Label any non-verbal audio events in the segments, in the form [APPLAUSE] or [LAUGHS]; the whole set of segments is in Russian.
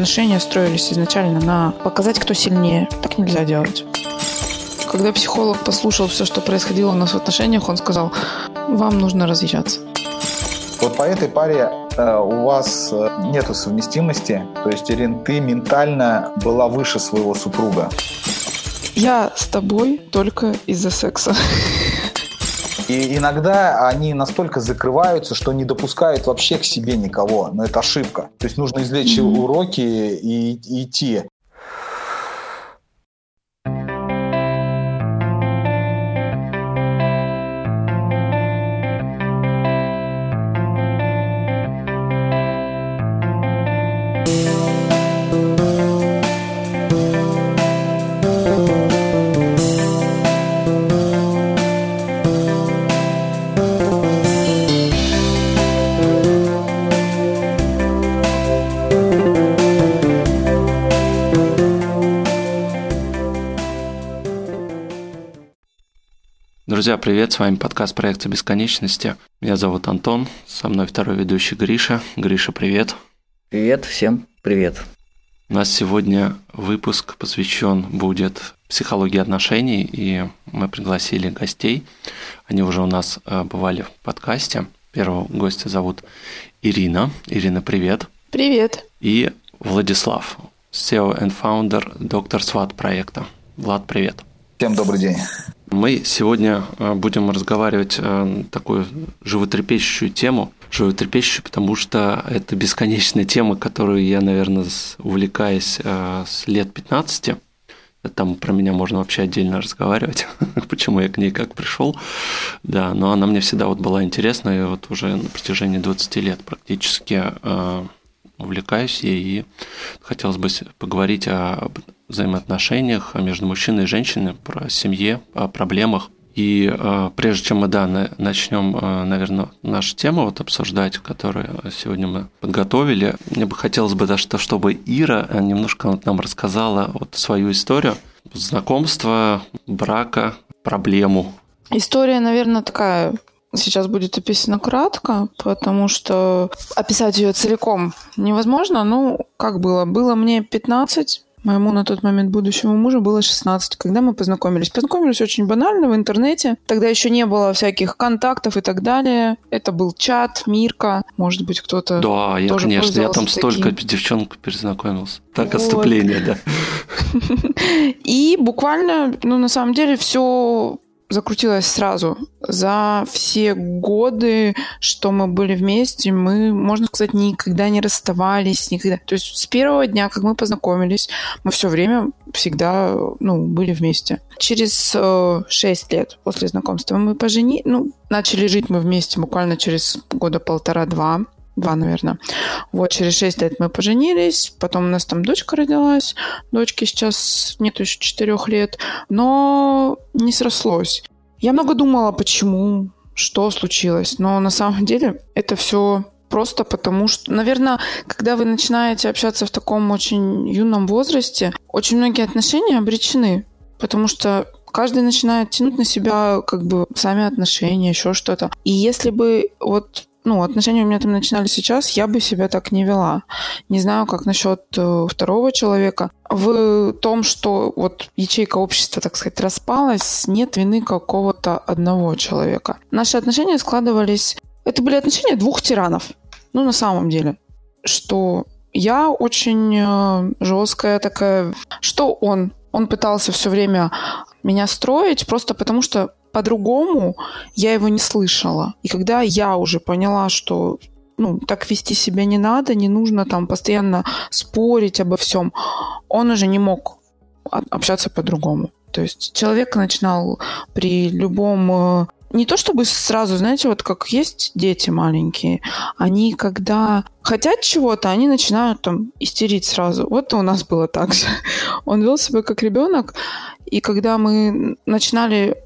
отношения строились изначально на показать, кто сильнее. Так нельзя делать. Когда психолог послушал все, что происходило у нас в отношениях, он сказал, вам нужно разъезжаться. Вот по этой паре э, у вас э, нету совместимости. То есть, Ирин, ты ментально была выше своего супруга. Я с тобой только из-за секса. И иногда они настолько закрываются, что не допускают вообще к себе никого. Но это ошибка. То есть нужно извлечь mm-hmm. уроки и, и идти. Друзья, привет, с вами подкаст проекта бесконечности. Меня зовут Антон, со мной второй ведущий Гриша. Гриша, привет. Привет, всем привет. У нас сегодня выпуск посвящен будет психологии отношений, и мы пригласили гостей. Они уже у нас э, бывали в подкасте. Первого гостя зовут Ирина. Ирина, привет. Привет. И Владислав, SEO and founder доктор Сват проекта. Влад, привет. Всем добрый день. Мы сегодня э, будем разговаривать э, такую животрепещущую тему. Животрепещущую, потому что это бесконечная тема, которую я, наверное, увлекаюсь э, с лет 15. Там про меня можно вообще отдельно разговаривать, [LAUGHS] почему я к ней как пришел. Да, но она мне всегда вот была интересна, и вот уже на протяжении 20 лет практически увлекаюсь ей, и хотелось бы поговорить о взаимоотношениях между мужчиной и женщиной, про семье, о проблемах. И э, прежде чем мы, да, начнем, э, наверное, нашу тему вот обсуждать, которую сегодня мы подготовили, мне бы хотелось бы, да, что, чтобы Ира немножко вот нам рассказала вот свою историю знакомства, брака, проблему. История, наверное, такая сейчас будет описана кратко, потому что описать ее целиком невозможно. Ну, как было? Было мне 15, Моему на тот момент будущему мужу было 16, когда мы познакомились. Познакомились очень банально в интернете. Тогда еще не было всяких контактов и так далее. Это был чат, Мирка. Может быть, кто-то Да, я, тоже конечно, я там таким. столько девчонок перезнакомился. Так, вот. отступление, да. [LAUGHS] И буквально, ну, на самом деле, все закрутилось сразу. За все годы, что мы были вместе, мы, можно сказать, никогда не расставались, никогда. То есть с первого дня, как мы познакомились, мы все время всегда ну, были вместе. Через э, 6 лет после знакомства мы пожени, ну, начали жить мы вместе буквально через года полтора-два два, наверное. Вот, через шесть лет мы поженились, потом у нас там дочка родилась, дочке сейчас нет еще четырех лет, но не срослось. Я много думала, почему, что случилось, но на самом деле это все просто потому что, наверное, когда вы начинаете общаться в таком очень юном возрасте, очень многие отношения обречены, потому что каждый начинает тянуть на себя как бы сами отношения, еще что-то. И если бы вот ну, отношения у меня там начинались сейчас, я бы себя так не вела. Не знаю, как насчет э, второго человека. В том, что вот ячейка общества, так сказать, распалась, нет вины какого-то одного человека. Наши отношения складывались... Это были отношения двух тиранов. Ну, на самом деле. Что я очень э, жесткая такая... Что он? Он пытался все время меня строить просто потому, что по-другому я его не слышала. И когда я уже поняла, что ну, так вести себя не надо, не нужно там постоянно спорить обо всем, он уже не мог общаться по-другому. То есть человек начинал при любом э, не то чтобы сразу, знаете, вот как есть дети маленькие, они когда хотят чего-то, они начинают там истерить сразу. Вот у нас было так же. [LAUGHS] Он вел себя как ребенок, и когда мы начинали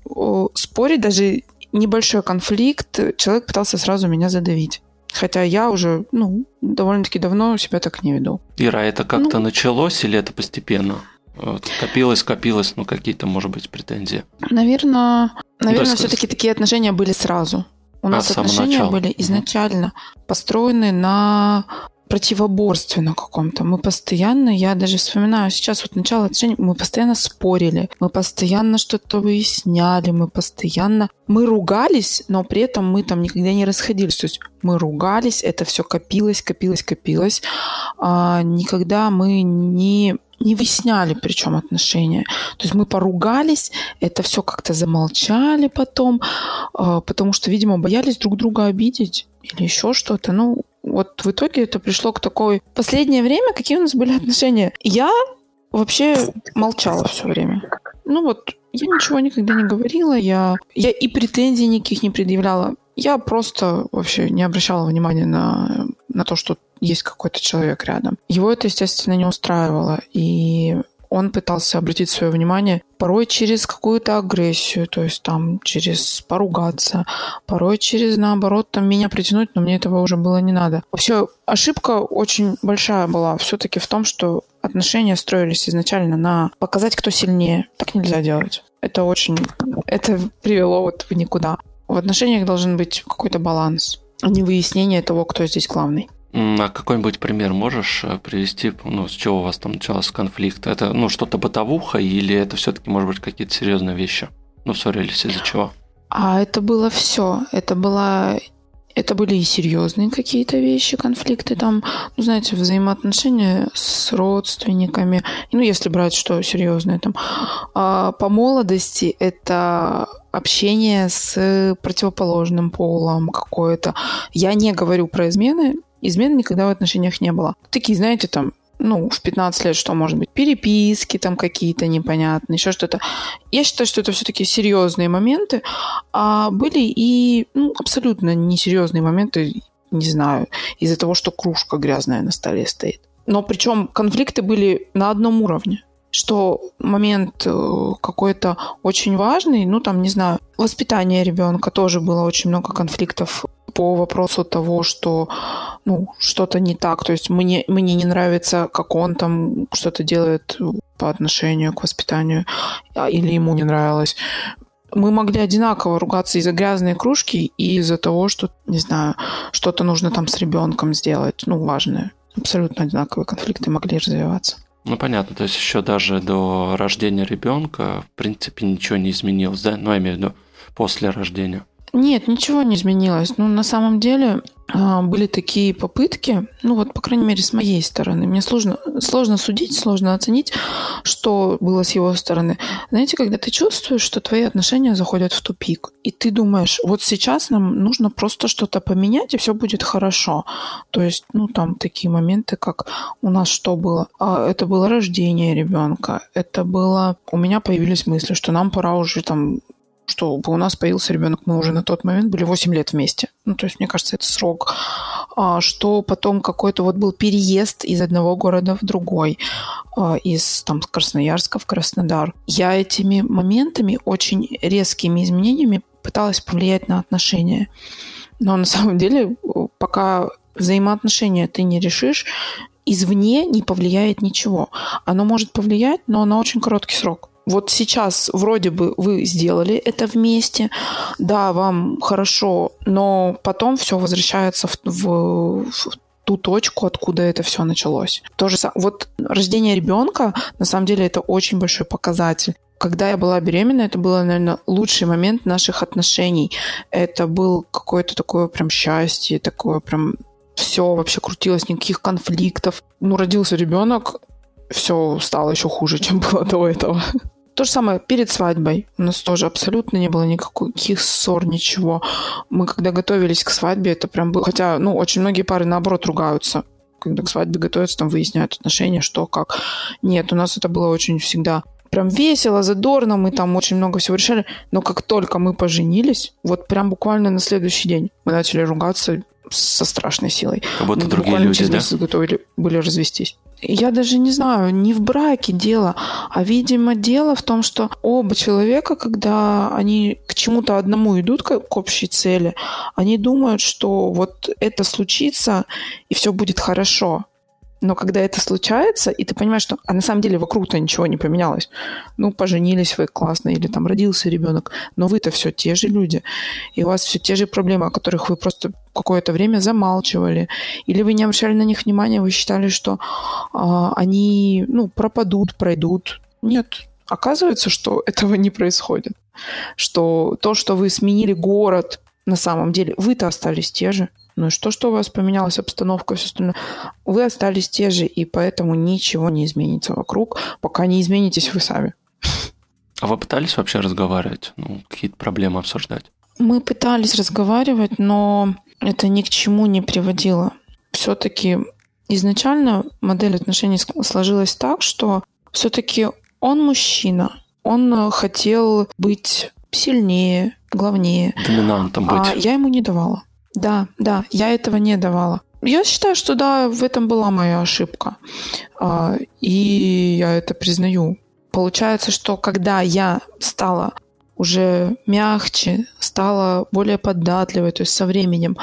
спорить, даже небольшой конфликт, человек пытался сразу меня задавить. Хотя я уже, ну, довольно-таки давно себя так не веду. Ира, это как-то ну, началось или это постепенно? Вот, копилось, копилось, ну, какие-то, может быть, претензии? Наверное, наверное, ну, все-таки такие отношения были сразу. У нас а, отношения начала. были изначально угу. построены на противоборстве на каком-то. Мы постоянно, я даже вспоминаю сейчас вот начало отношений, мы постоянно спорили, мы постоянно что-то выясняли, мы постоянно... Мы ругались, но при этом мы там никогда не расходились. То есть мы ругались, это все копилось, копилось, копилось. А, никогда мы не не выясняли, причем отношения. То есть мы поругались, это все как-то замолчали потом, а, потому что, видимо, боялись друг друга обидеть или еще что-то. Ну, вот в итоге это пришло к такой... Последнее время какие у нас были отношения? Я вообще молчала все время. Ну вот, я ничего никогда не говорила, я, я и претензий никаких не предъявляла. Я просто вообще не обращала внимания на, на то, что есть какой-то человек рядом. Его это, естественно, не устраивало. И он пытался обратить свое внимание порой через какую-то агрессию, то есть там через поругаться, порой через, наоборот, там меня притянуть, но мне этого уже было не надо. Вообще, ошибка очень большая была все-таки в том, что отношения строились изначально на показать, кто сильнее. Так нельзя делать. Это очень... Это привело вот в никуда. В отношениях должен быть какой-то баланс, а не выяснение того, кто здесь главный. А какой-нибудь пример можешь э, привести, ну, с чего у вас там начался конфликт? Это, ну, что-то бытовуха или это все-таки, может быть, какие-то серьезные вещи? Ну, ссорились из-за чего? А это было все. Это была это были и серьезные какие-то вещи, конфликты там, ну, знаете, взаимоотношения с родственниками. Ну, если брать что серьезное там. А по молодости это общение с противоположным полом какое-то. Я не говорю про измены, измен никогда в отношениях не было. Такие, знаете, там, ну, в 15 лет что может быть? Переписки там какие-то непонятные, еще что-то. Я считаю, что это все-таки серьезные моменты, а были и ну, абсолютно несерьезные моменты, не знаю, из-за того, что кружка грязная на столе стоит. Но причем конфликты были на одном уровне что момент э, какой-то очень важный, ну там, не знаю, воспитание ребенка тоже было очень много конфликтов по вопросу того, что ну, что-то не так. То есть мне, мне не нравится, как он там что-то делает по отношению к воспитанию, а, или ему не нравилось. Мы могли одинаково ругаться из-за грязной кружки и из-за того, что, не знаю, что-то нужно там с ребенком сделать, ну, важное. Абсолютно одинаковые конфликты могли развиваться. Ну, понятно, то есть еще даже до рождения ребенка, в принципе, ничего не изменилось, да? Ну, я имею в виду после рождения. Нет, ничего не изменилось. Ну, на самом деле а, были такие попытки, ну вот, по крайней мере, с моей стороны. Мне сложно, сложно судить, сложно оценить, что было с его стороны. Знаете, когда ты чувствуешь, что твои отношения заходят в тупик, и ты думаешь, вот сейчас нам нужно просто что-то поменять, и все будет хорошо. То есть, ну, там такие моменты, как у нас что было? А, это было рождение ребенка, это было... У меня появились мысли, что нам пора уже там чтобы у нас появился ребенок, мы уже на тот момент были 8 лет вместе. Ну, то есть, мне кажется, это срок. А, что потом какой-то вот был переезд из одного города в другой, а, из там Красноярска в Краснодар. Я этими моментами, очень резкими изменениями пыталась повлиять на отношения. Но на самом деле, пока взаимоотношения ты не решишь, извне не повлияет ничего. Оно может повлиять, но на очень короткий срок вот сейчас вроде бы вы сделали это вместе, да, вам хорошо, но потом все возвращается в, в, в ту точку, откуда это все началось. То же самое. Вот рождение ребенка, на самом деле, это очень большой показатель. Когда я была беременна, это был, наверное, лучший момент наших отношений. Это был какое-то такое прям счастье, такое прям все вообще крутилось, никаких конфликтов. Ну, родился ребенок, все стало еще хуже, [LAUGHS] чем было до этого. То же самое перед свадьбой. У нас тоже абсолютно не было никаких ссор, ничего. Мы когда готовились к свадьбе, это прям было... Хотя, ну, очень многие пары, наоборот, ругаются. Когда к свадьбе готовятся, там выясняют отношения, что, как. Нет, у нас это было очень всегда прям весело, задорно, мы там очень много всего решали. Но как только мы поженились, вот прям буквально на следующий день мы начали ругаться со страшной силой. Как будто другие люди, через месяц да? готовили, были развестись я даже не знаю, не в браке дело, а, видимо, дело в том, что оба человека, когда они к чему-то одному идут, к общей цели, они думают, что вот это случится, и все будет хорошо. Но когда это случается, и ты понимаешь, что а на самом деле вокруг-то ничего не поменялось. Ну, поженились вы классно, или там родился ребенок, но вы-то все те же люди. И у вас все те же проблемы, о которых вы просто какое-то время замалчивали. Или вы не обращали на них внимания, вы считали, что а, они ну, пропадут, пройдут. Нет, оказывается, что [LAUGHS] этого не происходит. Что то, что вы сменили город, на самом деле, вы-то остались те же. Ну и что, что у вас поменялась обстановка, все остальное? Вы остались те же, и поэтому ничего не изменится вокруг, пока не изменитесь вы сами. А вы пытались вообще разговаривать? Ну, какие-то проблемы обсуждать? Мы пытались разговаривать, но это ни к чему не приводило. Все-таки изначально модель отношений сложилась так, что все-таки он мужчина, он хотел быть сильнее, главнее. Доминантом быть. А я ему не давала. Да, да, я этого не давала. Я считаю, что да, в этом была моя ошибка. А, и я это признаю. Получается, что когда я стала уже мягче, стала более податливой, то есть со временем,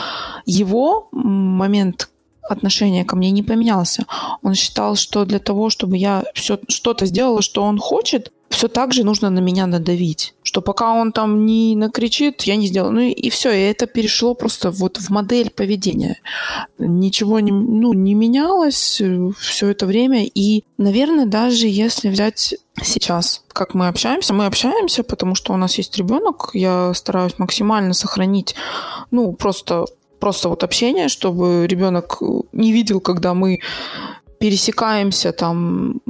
его момент отношения ко мне не поменялся. Он считал, что для того, чтобы я все что-то сделала, что он хочет, все так же нужно на меня надавить. Что пока он там не накричит, я не сделаю. Ну и, и все, и это перешло просто вот в модель поведения. Ничего не, ну, не менялось э, все это время. И, наверное, даже если взять сейчас, как мы общаемся, мы общаемся, потому что у нас есть ребенок. Я стараюсь максимально сохранить, ну, просто просто вот общение, чтобы ребенок не видел, когда мы пересекаемся там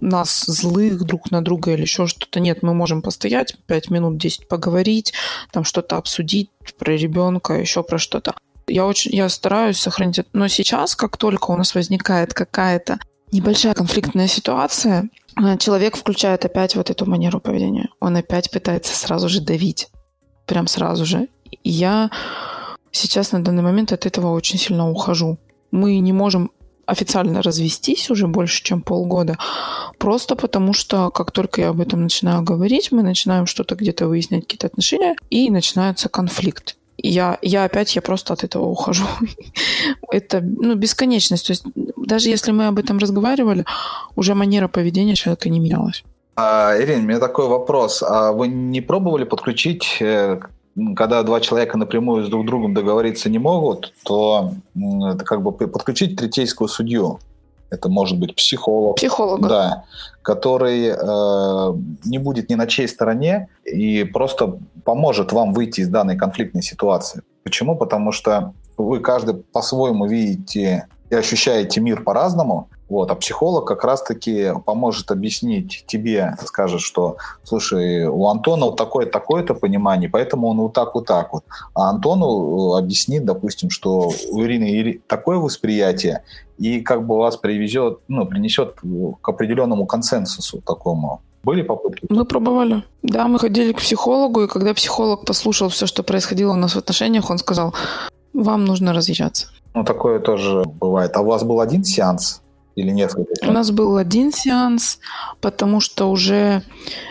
нас злых друг на друга или еще что-то. Нет, мы можем постоять 5 минут, 10 поговорить, там что-то обсудить про ребенка, еще про что-то. Я очень, я стараюсь сохранить это. Но сейчас, как только у нас возникает какая-то небольшая конфликтная ситуация, э, человек включает опять вот эту манеру поведения. Он опять пытается сразу же давить. Прям сразу же. И я сейчас на данный момент от этого очень сильно ухожу. Мы не можем официально развестись уже больше, чем полгода, просто потому что как только я об этом начинаю говорить, мы начинаем что-то где-то выяснять, какие-то отношения, и начинается конфликт. Я, я опять, я просто от этого ухожу. [LAUGHS] Это ну, бесконечность. То есть даже если мы об этом разговаривали, уже манера поведения человека не менялась. А, Ирина, у меня такой вопрос. А вы не пробовали подключить э, когда два человека напрямую с друг другом договориться не могут, то это как бы подключить третейскую судью. Это может быть психолог. Психолог. Да, который э, не будет ни на чьей стороне и просто поможет вам выйти из данной конфликтной ситуации. Почему? Потому что вы каждый по-своему видите и ощущаете мир по-разному, вот, а психолог как раз-таки поможет объяснить тебе, скажет, что, слушай, у Антона вот такое такое-то понимание, поэтому он вот так, вот так вот. А Антону э, объяснит, допустим, что у Ирины такое восприятие, и как бы вас привезет, ну, принесет к определенному консенсусу такому. Были попытки? Мы пробовали. Да, мы ходили к психологу, и когда психолог послушал все, что происходило у нас в отношениях, он сказал, вам нужно разъезжаться. Ну, такое тоже бывает. А у вас был один сеанс? Или несколько? У нас был один сеанс, потому что уже...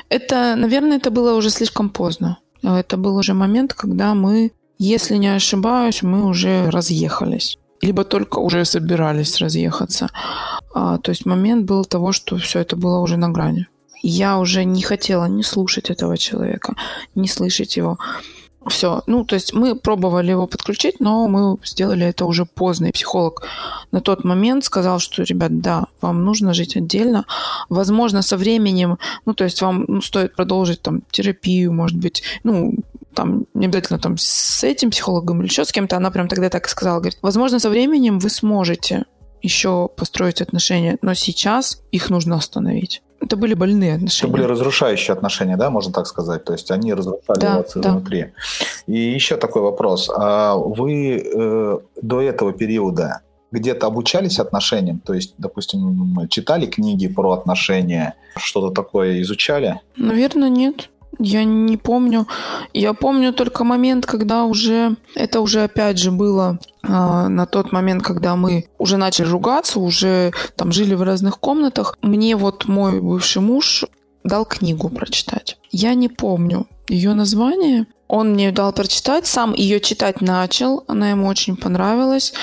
Это, наверное, это было уже слишком поздно. Это был уже момент, когда мы, если не ошибаюсь, мы уже разъехались. Либо только уже собирались разъехаться. А, то есть момент был того, что все это было уже на грани. Я уже не хотела не слушать этого человека, не слышать его. Все. Ну, то есть мы пробовали его подключить, но мы сделали это уже поздно. И психолог на тот момент сказал, что, ребят, да, вам нужно жить отдельно. Возможно, со временем, ну, то есть вам ну, стоит продолжить там терапию, может быть, ну, там, не обязательно там с этим психологом или еще с кем-то, она прям тогда так и сказала, говорит, возможно, со временем вы сможете еще построить отношения, но сейчас их нужно остановить. Это были больные отношения. Это были разрушающие отношения, да, можно так сказать. То есть они разрушали да, вас да. изнутри. И еще такой вопрос. А вы э, до этого периода где-то обучались отношениям? То есть, допустим, читали книги про отношения, что-то такое изучали? Наверное, нет. Я не помню. Я помню только момент, когда уже... Это уже опять же было а, на тот момент, когда мы уже начали ругаться, уже там жили в разных комнатах. Мне вот мой бывший муж дал книгу прочитать. Я не помню ее название. Он мне дал прочитать, сам ее читать начал, она ему очень понравилась.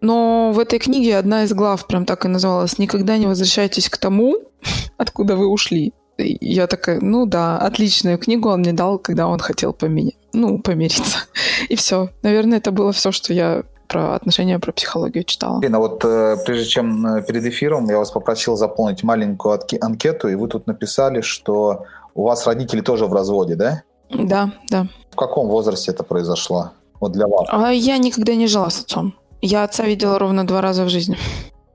Но в этой книге одна из глав прям так и называлась «Никогда не возвращайтесь к тому, [LAUGHS] откуда вы ушли». Я такая, ну да, отличную книгу он мне дал, когда он хотел поменять, ну, помириться. И все. Наверное, это было все, что я про отношения, про психологию читала. Ирина, вот э, прежде чем э, перед эфиром я вас попросил заполнить маленькую анкету, и вы тут написали, что у вас родители тоже в разводе, да? Да, да. В каком возрасте это произошло? Вот для вас. А я никогда не жила с отцом. Я отца видела ровно два раза в жизни.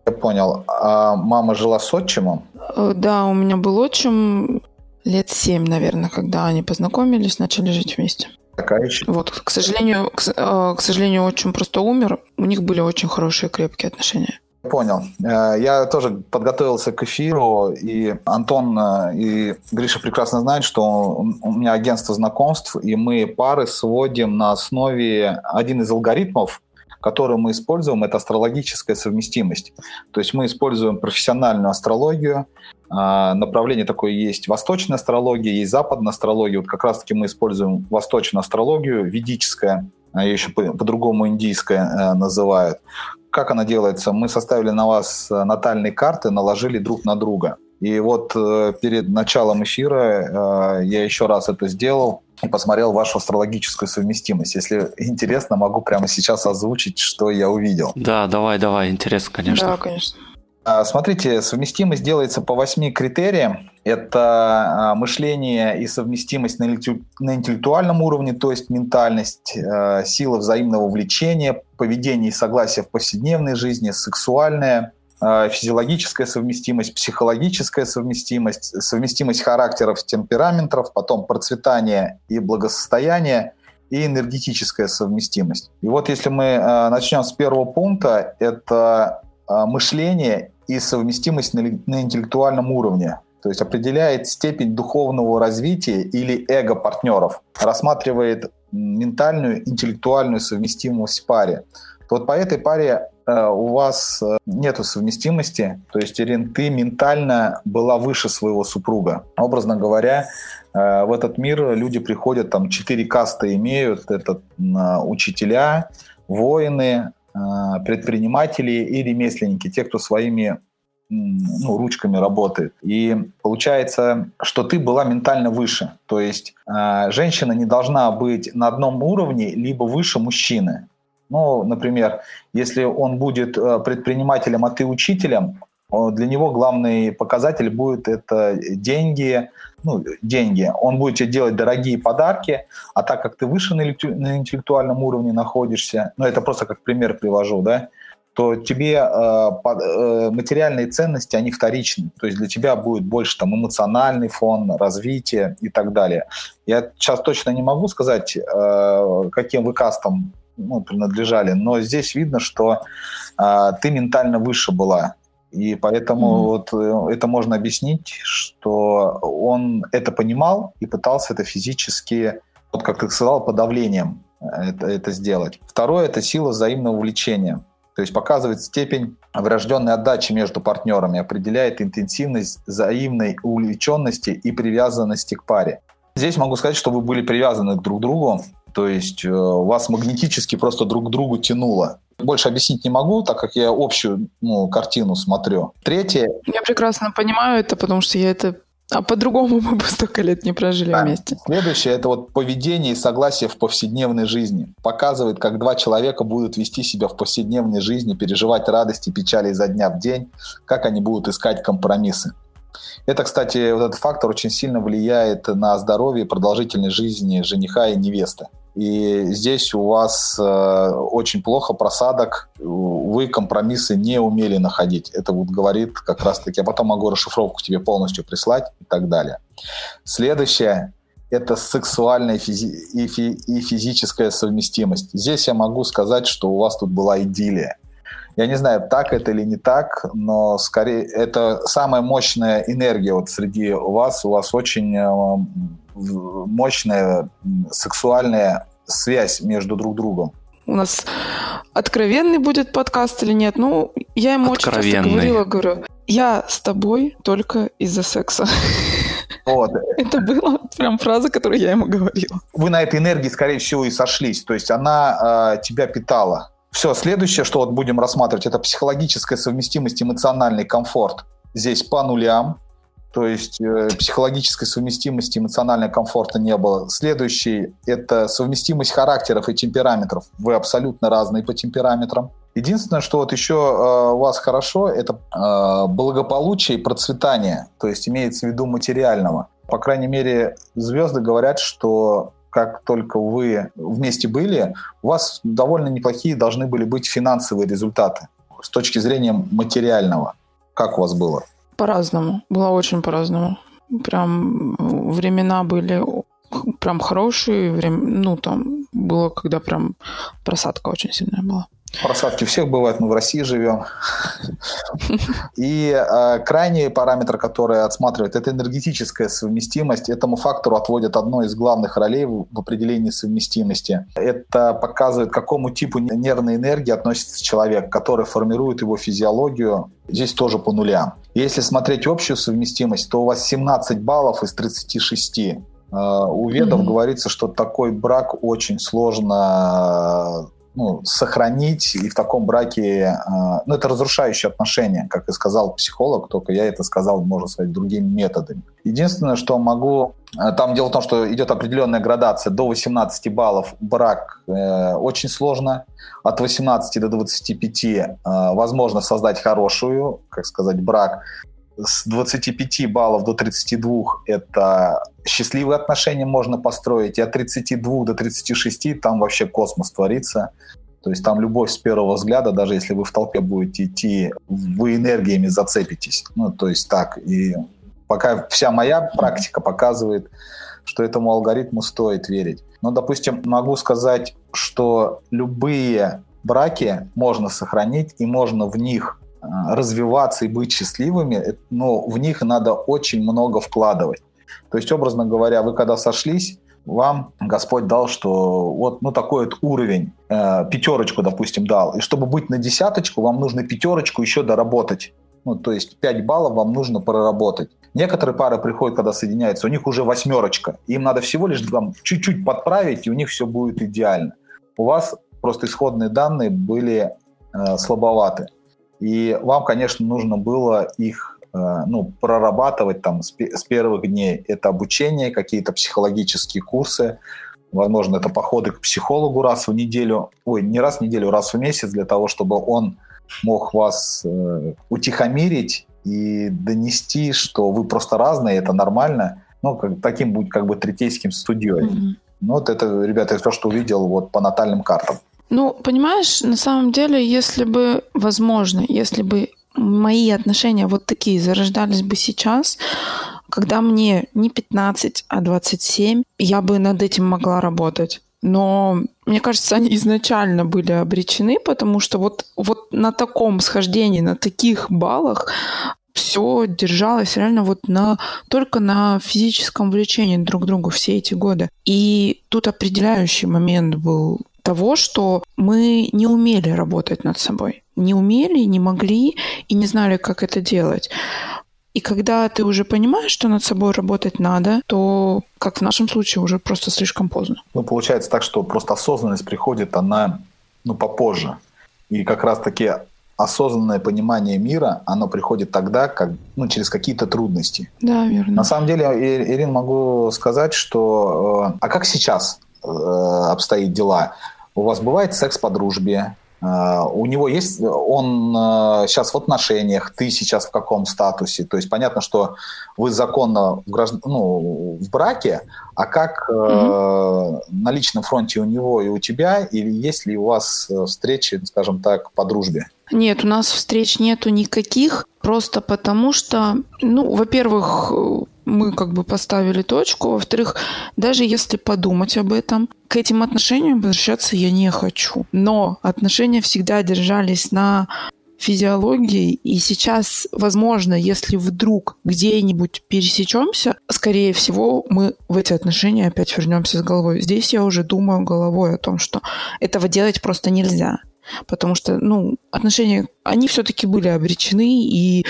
Я понял. А мама жила с отчимом? Э, да, у меня был отчим лет семь, наверное, когда они познакомились, начали жить вместе. Такая еще. Вот, к сожалению, к, э, к сожалению, отчим просто умер. У них были очень хорошие, крепкие отношения. Понял. Э, я тоже подготовился к эфиру, и Антон и Гриша прекрасно знают, что у меня агентство знакомств, и мы пары сводим на основе один из алгоритмов, которую мы используем, это астрологическая совместимость. То есть мы используем профессиональную астрологию, а, направление такое есть восточная астрология, есть западная астрология. Вот как раз-таки мы используем восточную астрологию, ведическая, а ее еще по-другому индийская э, называют. Как она делается? Мы составили на вас э, натальные карты, наложили друг на друга. И вот э, перед началом эфира я еще раз это сделал и посмотрел вашу астрологическую совместимость. Если интересно, могу прямо сейчас озвучить, что я увидел. Да, давай, давай, интересно, конечно. Да, конечно. А, смотрите, совместимость делается по восьми критериям. Это а, мышление и совместимость на интеллектуальном уровне, то есть ментальность, а, сила взаимного влечения, поведение и согласие в повседневной жизни, сексуальное, физиологическая совместимость, психологическая совместимость, совместимость характеров, темпераментов, потом процветание и благосостояние и энергетическая совместимость. И вот если мы начнем с первого пункта, это мышление и совместимость на, интеллектуальном уровне. То есть определяет степень духовного развития или эго партнеров, рассматривает ментальную, интеллектуальную совместимость в паре. Вот по этой паре э, у вас э, нету совместимости, то есть, Ирин, ты ментально была выше своего супруга. Образно говоря, э, в этот мир люди приходят, там четыре касты имеют, это э, учителя, воины, предприниматели и ремесленники, те, кто своими ну, ручками работает. И получается, что ты была ментально выше. То есть э, женщина не должна быть на одном уровне, либо выше мужчины. Ну, например, если он будет э, предпринимателем, а ты учителем, для него главный показатель будет это деньги, ну, деньги. Он будет тебе делать дорогие подарки, а так как ты выше на интеллектуальном уровне находишься, ну, это просто как пример привожу, да, то тебе э, э, материальные ценности, они вторичны. То есть для тебя будет больше там эмоциональный фон, развитие и так далее. Я сейчас точно не могу сказать, э, каким вы кастом ну, принадлежали, но здесь видно, что э, ты ментально выше была. И поэтому mm-hmm. вот э, это можно объяснить, что он это понимал и пытался это физически, вот как ты сказал, подавлением э, это, это сделать. Второе – это сила взаимного увлечения. То есть показывает степень врожденной отдачи между партнерами, определяет интенсивность взаимной увлеченности и привязанности к паре. Здесь могу сказать, что вы были привязаны друг к другу, то есть э, вас магнетически просто друг к другу тянуло. Больше объяснить не могу, так как я общую ну, картину смотрю. Третье... Я прекрасно понимаю это, потому что я это а по-другому [LAUGHS] мы бы столько лет не прожили да. вместе. Следующее – это вот поведение и согласие в повседневной жизни. Показывает, как два человека будут вести себя в повседневной жизни, переживать радости и печали изо дня в день, как они будут искать компромиссы. Это, кстати, вот этот фактор очень сильно влияет на здоровье и продолжительность жизни жениха и невесты. И здесь у вас э, очень плохо просадок, вы компромиссы не умели находить. Это вот говорит как раз-таки, я потом могу расшифровку тебе полностью прислать и так далее. Следующее – это сексуальная физи- и, фи- и физическая совместимость. Здесь я могу сказать, что у вас тут была идиллия. Я не знаю, так это или не так, но скорее это самая мощная энергия вот среди вас. У вас очень э, мощная сексуальная связь между друг другом. У нас откровенный будет подкаст или нет? Ну, я ему очень часто говорила, говорю, я с тобой только из-за секса. Вот. [LAUGHS] Это была прям фраза, которую я ему говорила. Вы на этой энергии, скорее всего, и сошлись. То есть она э, тебя питала Все, следующее, что вот будем рассматривать, это психологическая совместимость, эмоциональный комфорт. Здесь по нулям, то есть э, психологической совместимости, эмоционального комфорта не было. Следующий – это совместимость характеров и темпераментов. Вы абсолютно разные по темпераметрам. Единственное, что вот еще э, у вас хорошо, это э, благополучие и процветание, то есть имеется в виду материального. По крайней мере, звезды говорят, что как только вы вместе были, у вас довольно неплохие должны были быть финансовые результаты с точки зрения материального. Как у вас было? По-разному. Было очень по-разному. Прям времена были прям хорошие, время, ну, там было, когда прям просадка очень сильная была. Просадки у всех бывают, мы в России живем. И э, крайний параметр, который отсматривает, это энергетическая совместимость. Этому фактору отводят одно из главных ролей в, в определении совместимости. Это показывает, к какому типу нервной энергии относится человек, который формирует его физиологию. Здесь тоже по нулям. Если смотреть общую совместимость, то у вас 17 баллов из 36. Э, у ведов mm-hmm. говорится, что такой брак очень сложно ну, сохранить и в таком браке, э, ну, это разрушающие отношения, как и сказал психолог, только я это сказал, можно сказать, другими методами. Единственное, что могу... Э, там дело в том, что идет определенная градация. До 18 баллов брак э, очень сложно. От 18 до 25 э, возможно создать хорошую, как сказать, брак с 25 баллов до 32 это счастливые отношения можно построить, и от 32 до 36 там вообще космос творится. То есть там любовь с первого взгляда, даже если вы в толпе будете идти, вы энергиями зацепитесь. Ну, то есть так. И пока вся моя практика показывает, что этому алгоритму стоит верить. Но, допустим, могу сказать, что любые браки можно сохранить, и можно в них развиваться и быть счастливыми, но в них надо очень много вкладывать. То есть, образно говоря, вы когда сошлись, вам Господь дал, что вот ну, такой вот уровень, э, пятерочку, допустим, дал. И чтобы быть на десяточку, вам нужно пятерочку еще доработать. Ну, то есть 5 баллов вам нужно проработать. Некоторые пары приходят, когда соединяются, у них уже восьмерочка. Им надо всего лишь там чуть-чуть подправить, и у них все будет идеально. У вас просто исходные данные были э, слабоваты. И вам, конечно, нужно было их э, ну, прорабатывать там с, с первых дней. Это обучение, какие-то психологические курсы, возможно, это походы к психологу раз в неделю, ой, не раз в неделю, раз в месяц, для того, чтобы он мог вас э, утихомирить и донести, что вы просто разные, это нормально, ну, как, таким будет как бы третейским студией. Mm-hmm. Ну, вот это, ребята, то, что увидел вот по натальным картам. Ну, понимаешь, на самом деле, если бы, возможно, если бы мои отношения вот такие зарождались бы сейчас, когда мне не 15, а 27, я бы над этим могла работать. Но мне кажется, они изначально были обречены, потому что вот, вот на таком схождении, на таких баллах все держалось реально вот на, только на физическом влечении друг к другу все эти годы. И тут определяющий момент был того, что мы не умели работать над собой. Не умели, не могли и не знали, как это делать. И когда ты уже понимаешь, что над собой работать надо, то, как в нашем случае, уже просто слишком поздно. Ну, получается так, что просто осознанность приходит, она, ну, попозже. И как раз-таки осознанное понимание мира, оно приходит тогда, как, ну, через какие-то трудности. Да, верно. На самом деле, Ирин, могу сказать, что... Э, а как сейчас э, обстоит дела? У вас бывает секс по дружбе? Uh, у него есть, он сейчас в отношениях, ты сейчас в каком статусе? То есть понятно, что вы законно в, граждан, ну, в браке, а как uh, на личном фронте у него и у тебя, или есть ли у вас встречи, скажем так, по дружбе? Нет, у нас встреч нету никаких, просто потому что, ну, во-первых, мы как бы поставили точку. Во-вторых, даже если подумать об этом, к этим отношениям возвращаться я не хочу. Но отношения всегда держались на физиологии, и сейчас, возможно, если вдруг где-нибудь пересечемся, скорее всего, мы в эти отношения опять вернемся с головой. Здесь я уже думаю головой о том, что этого делать просто нельзя. Потому что, ну, отношения, они все-таки были обречены, и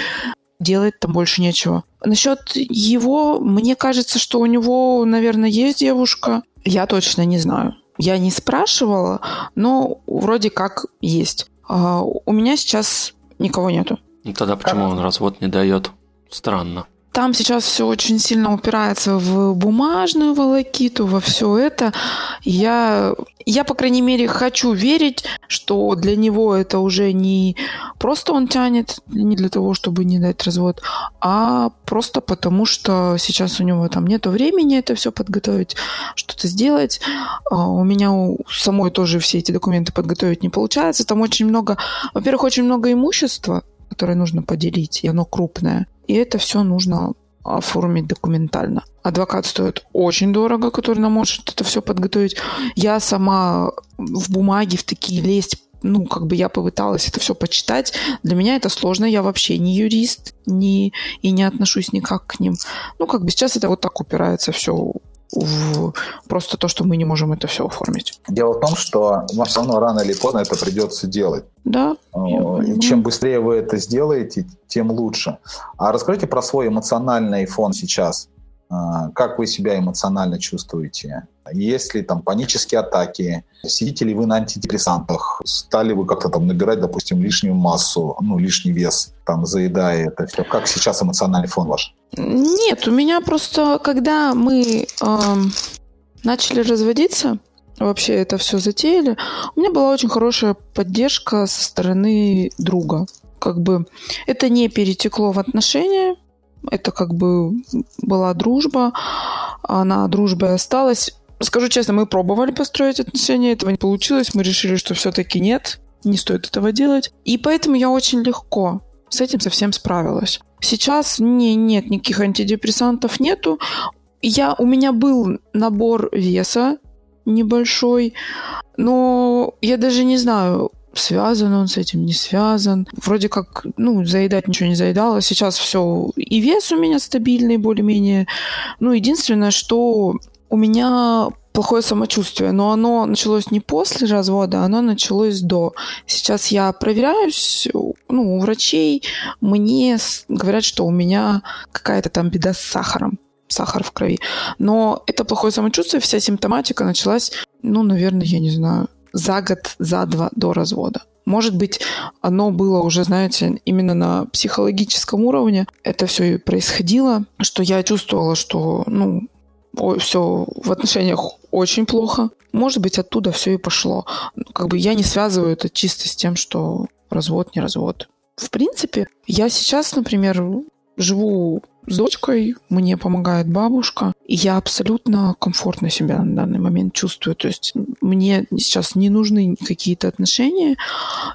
делать там больше нечего. Насчет его, мне кажется, что у него, наверное, есть девушка. Я точно не знаю. я не спрашивала, но вроде как есть. А, у меня сейчас никого нету. Ну, тогда почему он развод не дает? Странно. Там сейчас все очень сильно упирается в бумажную волокиту, во все это. Я, я, по крайней мере, хочу верить, что для него это уже не просто он тянет, не для того, чтобы не дать развод, а просто потому, что сейчас у него там нет времени это все подготовить, что-то сделать. А у меня у самой тоже все эти документы подготовить не получается. Там очень много, во-первых, очень много имущества, которое нужно поделить, и оно крупное. И это все нужно оформить документально. Адвокат стоит очень дорого, который нам может это все подготовить. Я сама в бумаге в такие лезть ну, как бы я попыталась это все почитать. Для меня это сложно. Я вообще не юрист, не, и не отношусь никак к ним. Ну, как бы сейчас это вот так упирается все в просто то, что мы не можем это все оформить. Дело в том, что вам все равно рано или поздно это придется делать. Да. Чем быстрее вы это сделаете, тем лучше. А расскажите про свой эмоциональный фон сейчас. А, как вы себя эмоционально чувствуете? Есть ли там панические атаки? Сидите ли вы на антидепрессантах? Стали вы как-то там набирать, допустим, лишнюю массу, ну, лишний вес, там, заедая это все? Как сейчас эмоциональный фон ваш? Нет, у меня просто, когда мы э, начали разводиться, вообще это все затеяли, у меня была очень хорошая поддержка со стороны друга. Как бы это не перетекло в отношения, это как бы была дружба, она дружбой осталась. Скажу честно, мы пробовали построить отношения, этого не получилось, мы решили, что все-таки нет, не стоит этого делать. И поэтому я очень легко с этим совсем справилась. Сейчас не, нет никаких антидепрессантов нету. Я, у меня был набор веса небольшой, но я даже не знаю, связан он с этим, не связан. Вроде как, ну, заедать ничего не заедала. Сейчас все, и вес у меня стабильный более-менее. Ну, единственное, что у меня плохое самочувствие, но оно началось не после развода, оно началось до. Сейчас я проверяюсь, ну, у врачей мне говорят, что у меня какая-то там беда с сахаром, сахар в крови. Но это плохое самочувствие, вся симптоматика началась, ну, наверное, я не знаю, за год, за два до развода. Может быть, оно было уже, знаете, именно на психологическом уровне. Это все и происходило, что я чувствовала, что, ну, все в отношениях очень плохо. Может быть, оттуда все и пошло. Как бы я не связываю это чисто с тем, что развод, не развод. В принципе, я сейчас, например, живу с дочкой, мне помогает бабушка, и я абсолютно комфортно себя на данный момент чувствую. То есть мне сейчас не нужны какие-то отношения,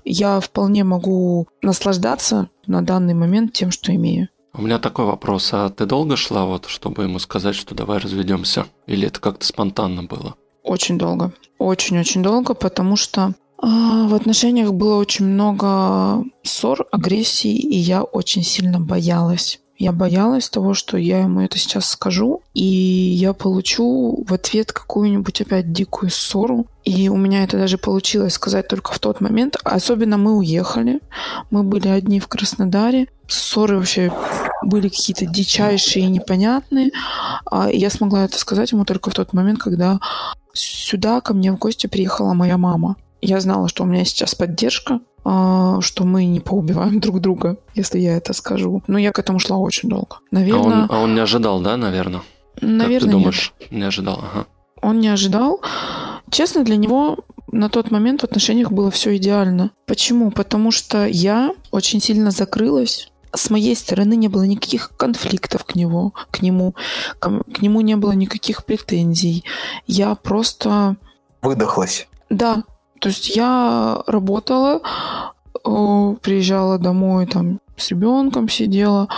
я вполне могу наслаждаться на данный момент тем, что имею. У меня такой вопрос, а ты долго шла, вот, чтобы ему сказать, что давай разведемся? Или это как-то спонтанно было? Очень долго. Очень-очень долго, потому что в отношениях было очень много ссор, агрессии, и я очень сильно боялась. Я боялась того, что я ему это сейчас скажу, и я получу в ответ какую-нибудь опять дикую ссору. И у меня это даже получилось сказать только в тот момент. Особенно мы уехали. Мы были одни в Краснодаре. Ссоры вообще были какие-то дичайшие и непонятные. А я смогла это сказать ему только в тот момент, когда сюда ко мне в гости приехала моя мама. Я знала, что у меня сейчас поддержка, а, что мы не поубиваем друг друга, если я это скажу. Но я к этому шла очень долго. Наверное... А он, а он не ожидал, да, наверное? Наверное, как ты думаешь? Нет. Не ожидал, ага. Он не ожидал. Честно, для него на тот момент в отношениях было все идеально. Почему? Потому что я очень сильно закрылась. С моей стороны не было никаких конфликтов к нему, к нему, к, к нему не было никаких претензий. Я просто выдохлась. Да, то есть я работала, приезжала домой, там с ребенком сидела.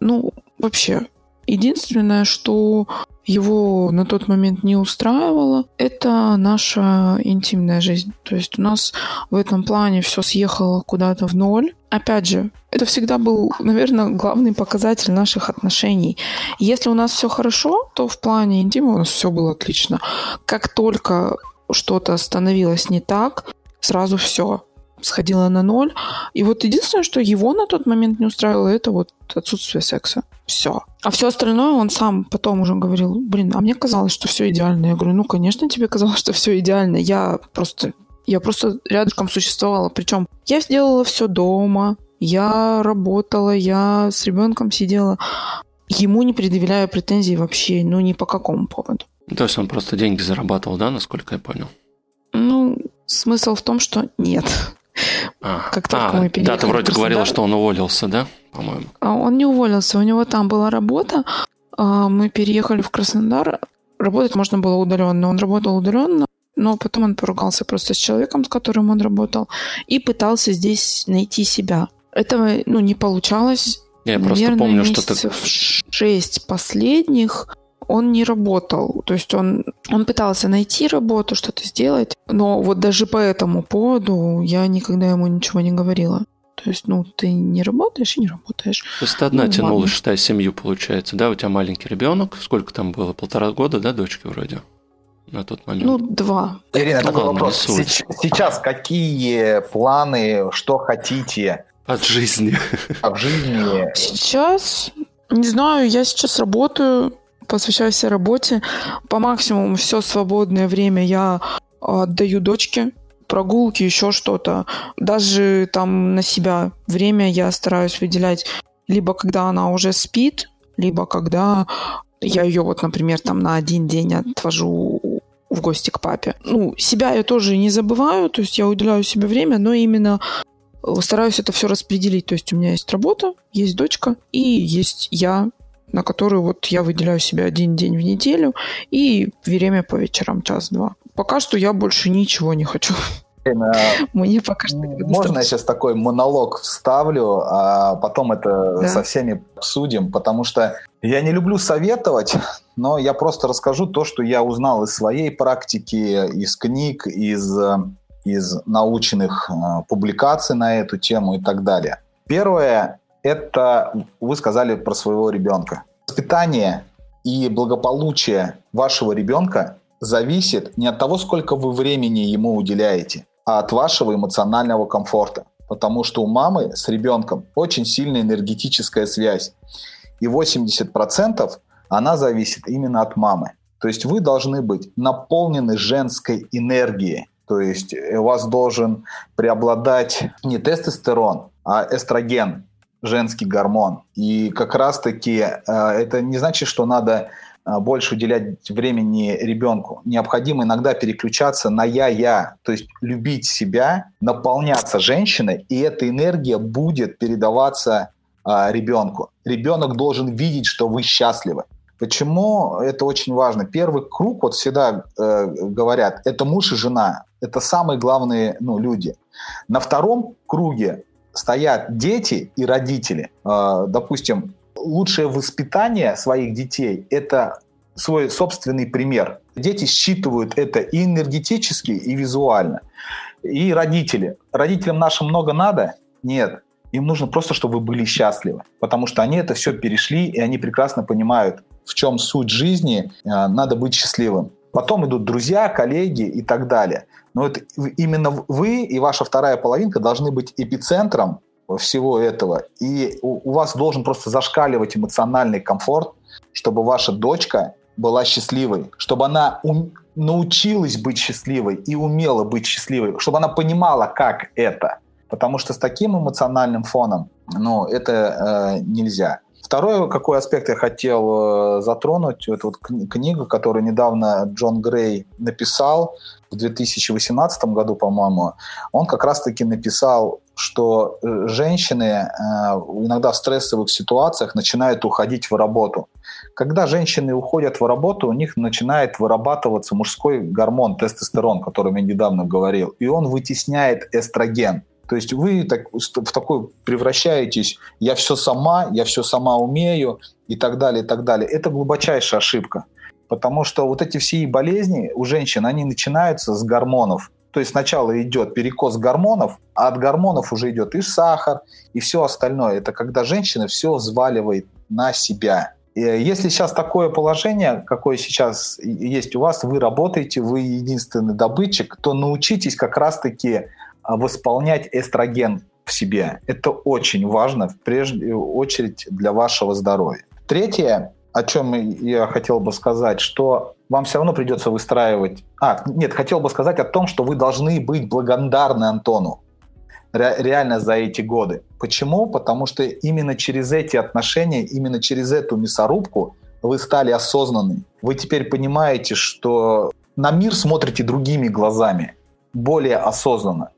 Ну, вообще, единственное, что его на тот момент не устраивало, это наша интимная жизнь. То есть у нас в этом плане все съехало куда-то в ноль. Опять же, это всегда был, наверное, главный показатель наших отношений. Если у нас все хорошо, то в плане интима у нас все было отлично. Как только что-то становилось не так, сразу все сходило на ноль. И вот единственное, что его на тот момент не устраивало, это вот отсутствие секса. Все. А все остальное он сам потом уже говорил, блин, а мне казалось, что все идеально. Я говорю, ну, конечно, тебе казалось, что все идеально. Я просто, я просто рядышком существовала. Причем я сделала все дома, я работала, я с ребенком сидела. Ему не предъявляю претензий вообще, ну, ни по какому поводу. То есть он просто деньги зарабатывал, да, насколько я понял? Ну, смысл в том, что нет. А, как только а, мы переехали Да, ты вроде говорила, что он уволился, да, по-моему? А он не уволился, у него там была работа. А, мы переехали в Краснодар. Работать можно было удаленно. Он работал удаленно, но потом он поругался просто с человеком, с которым он работал, и пытался здесь найти себя. Этого ну, не получалось. Я Наверное, просто помню, что ты... шесть последних он не работал. То есть он, он пытался найти работу, что-то сделать, но вот даже по этому поводу я никогда ему ничего не говорила. То есть, ну, ты не работаешь и не работаешь. То есть ты одна ну, тянула, ладно. считай, семью, получается, да? У тебя маленький ребенок. Сколько там было? Полтора года, да, дочки вроде? На тот момент. Ну, два. Ирина, ну, такой ладно, вопрос. Сейчас какие планы, что хотите? От жизни. От жизни. Сейчас, не знаю, я сейчас работаю, посвящаю себе работе. По максимуму все свободное время я отдаю дочке, прогулки, еще что-то. Даже там на себя время я стараюсь выделять либо когда она уже спит, либо когда я ее вот, например, там на один день отвожу в гости к папе. Ну, себя я тоже не забываю, то есть я уделяю себе время, но именно стараюсь это все распределить. То есть у меня есть работа, есть дочка и есть я, на которую вот я выделяю себе один день в неделю и время по вечерам час-два. Пока что я больше ничего не хочу. [LAUGHS] Мне пока что Можно я сейчас такой монолог вставлю, а потом это да. со всеми обсудим, потому что я не люблю советовать, но я просто расскажу то, что я узнал из своей практики, из книг, из, из научных э, публикаций на эту тему и так далее. Первое это вы сказали про своего ребенка. Воспитание и благополучие вашего ребенка зависит не от того, сколько вы времени ему уделяете, а от вашего эмоционального комфорта. Потому что у мамы с ребенком очень сильная энергетическая связь. И 80% она зависит именно от мамы. То есть вы должны быть наполнены женской энергией. То есть у вас должен преобладать не тестостерон, а эстроген, женский гормон. И как раз-таки э, это не значит, что надо э, больше уделять времени ребенку. Необходимо иногда переключаться на я-я, то есть любить себя, наполняться женщиной, и эта энергия будет передаваться э, ребенку. Ребенок должен видеть, что вы счастливы. Почему это очень важно? Первый круг, вот всегда э, говорят, это муж и жена. Это самые главные ну, люди. На втором круге стоят дети и родители. А, допустим, лучшее воспитание своих детей – это свой собственный пример. Дети считывают это и энергетически, и визуально. И родители. Родителям нашим много надо? Нет. Им нужно просто, чтобы вы были счастливы. Потому что они это все перешли, и они прекрасно понимают, в чем суть жизни, а, надо быть счастливым. Потом идут друзья, коллеги и так далее. Но это именно вы и ваша вторая половинка должны быть эпицентром всего этого. И у, вас должен просто зашкаливать эмоциональный комфорт, чтобы ваша дочка была счастливой, чтобы она ум, научилась быть счастливой и умела быть счастливой, чтобы она понимала, как это. Потому что с таким эмоциональным фоном, ну, это э, нельзя. Второй какой аспект я хотел э, затронуть, это вот книга, которую недавно Джон Грей написал в 2018 году, по-моему. Он как раз-таки написал, что э, женщины э, иногда в стрессовых ситуациях начинают уходить в работу. Когда женщины уходят в работу, у них начинает вырабатываться мужской гормон тестостерон, о котором я недавно говорил, и он вытесняет эстроген. То есть вы так, в такой превращаетесь, я все сама, я все сама умею и так далее, и так далее. Это глубочайшая ошибка. Потому что вот эти все болезни у женщин, они начинаются с гормонов. То есть сначала идет перекос гормонов, а от гормонов уже идет и сахар, и все остальное. Это когда женщина все взваливает на себя. И если сейчас такое положение, какое сейчас есть у вас, вы работаете, вы единственный добытчик, то научитесь как раз-таки восполнять эстроген в себе. Это очень важно, в прежнюю очередь, для вашего здоровья. Третье, о чем я хотел бы сказать, что вам все равно придется выстраивать... А, нет, хотел бы сказать о том, что вы должны быть благодарны Антону реально за эти годы. Почему? Потому что именно через эти отношения, именно через эту мясорубку вы стали осознанны. Вы теперь понимаете, что на мир смотрите другими глазами, более осознанно.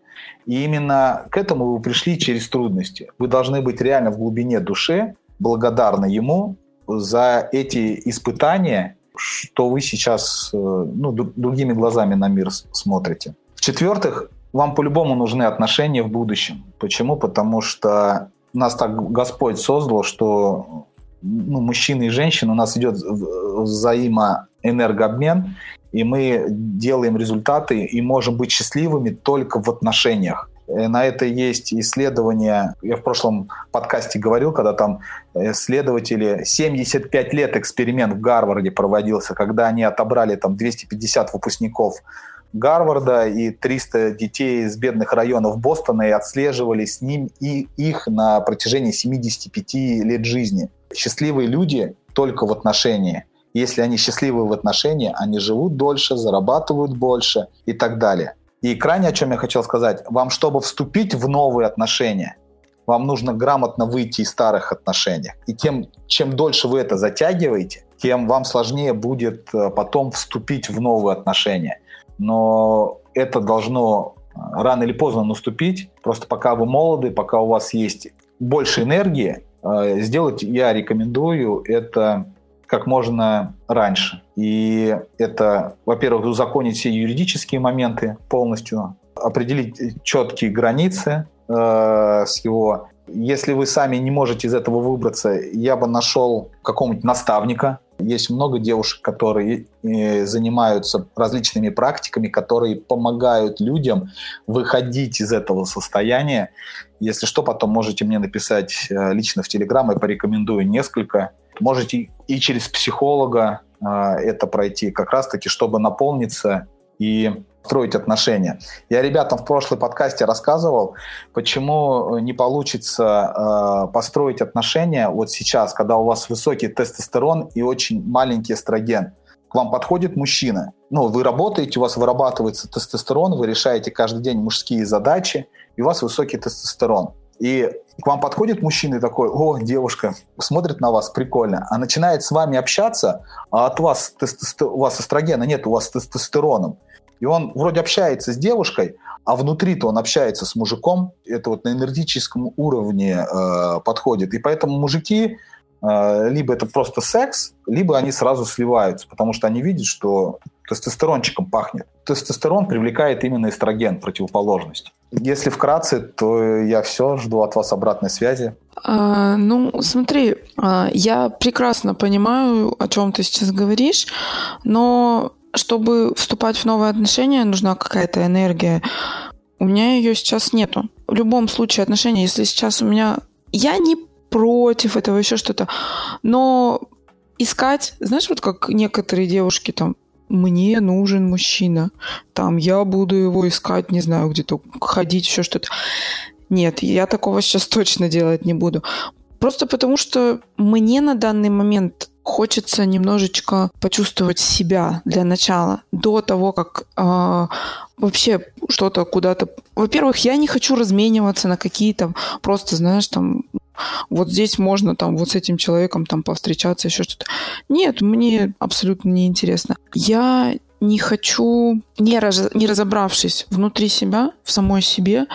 И именно к этому вы пришли через трудности. Вы должны быть реально в глубине души благодарны ему за эти испытания, что вы сейчас э, ну, другими глазами на мир смотрите. В-четвертых, вам по-любому нужны отношения в будущем. Почему? Потому что нас так Господь создал, что ну, мужчины и женщины, у нас идет взаимоэнергообмен, и мы делаем результаты и можем быть счастливыми только в отношениях. Э, на это есть исследования. Я в прошлом подкасте говорил, когда там исследователи 75 лет эксперимент в Гарварде проводился, когда они отобрали там 250 выпускников Гарварда и 300 детей из бедных районов Бостона и отслеживали с ним и их на протяжении 75 лет жизни. Счастливые люди только в отношении. Если они счастливы в отношении, они живут дольше, зарабатывают больше и так далее. И крайне, о чем я хотел сказать, вам, чтобы вступить в новые отношения, вам нужно грамотно выйти из старых отношений. И тем, чем дольше вы это затягиваете, тем вам сложнее будет э, потом вступить в новые отношения. Но это должно э, рано или поздно наступить. Просто пока вы молоды, пока у вас есть больше энергии, э, сделать я рекомендую это как можно раньше. И это, во-первых, узаконить все юридические моменты полностью, определить четкие границы э, его. Если вы сами не можете из этого выбраться, я бы нашел какого-нибудь наставника. Есть много девушек, которые э, занимаются различными практиками, которые помогают людям выходить из этого состояния. Если что, потом можете мне написать э, лично в Телеграм, я порекомендую несколько Можете и через психолога э, это пройти, как раз-таки, чтобы наполниться и строить отношения. Я ребятам в прошлой подкасте рассказывал, почему не получится э, построить отношения вот сейчас, когда у вас высокий тестостерон и очень маленький эстроген. К вам подходит мужчина, ну, вы работаете, у вас вырабатывается тестостерон, вы решаете каждый день мужские задачи, и у вас высокий тестостерон. И к вам подходит мужчина и такой, о, девушка, смотрит на вас, прикольно, а начинает с вами общаться, а от вас, тестостер... у вас эстрогена нет, у вас тестостероном. И он вроде общается с девушкой, а внутри-то он общается с мужиком, это вот на энергетическом уровне э, подходит. И поэтому мужики э, либо это просто секс, либо они сразу сливаются, потому что они видят, что тестостерончиком пахнет. Тестостерон привлекает именно эстроген, противоположность. Если вкратце, то я все, жду от вас обратной связи. А, ну, смотри, а, я прекрасно понимаю, о чем ты сейчас говоришь, но чтобы вступать в новые отношения, нужна какая-то энергия. У меня ее сейчас нету. В любом случае отношения, если сейчас у меня... Я не против этого, еще что-то. Но искать, знаешь, вот как некоторые девушки там мне нужен мужчина. Там я буду его искать, не знаю, где-то ходить, еще что-то. Нет, я такого сейчас точно делать не буду. Просто потому, что мне на данный момент хочется немножечко почувствовать себя для начала, до того, как э, вообще что-то куда-то... Во-первых, я не хочу размениваться на какие-то просто, знаешь, там вот здесь можно там вот с этим человеком там повстречаться, еще что-то. Нет, мне абсолютно не интересно. Я не хочу, не, раз, не разобравшись внутри себя, в самой себе,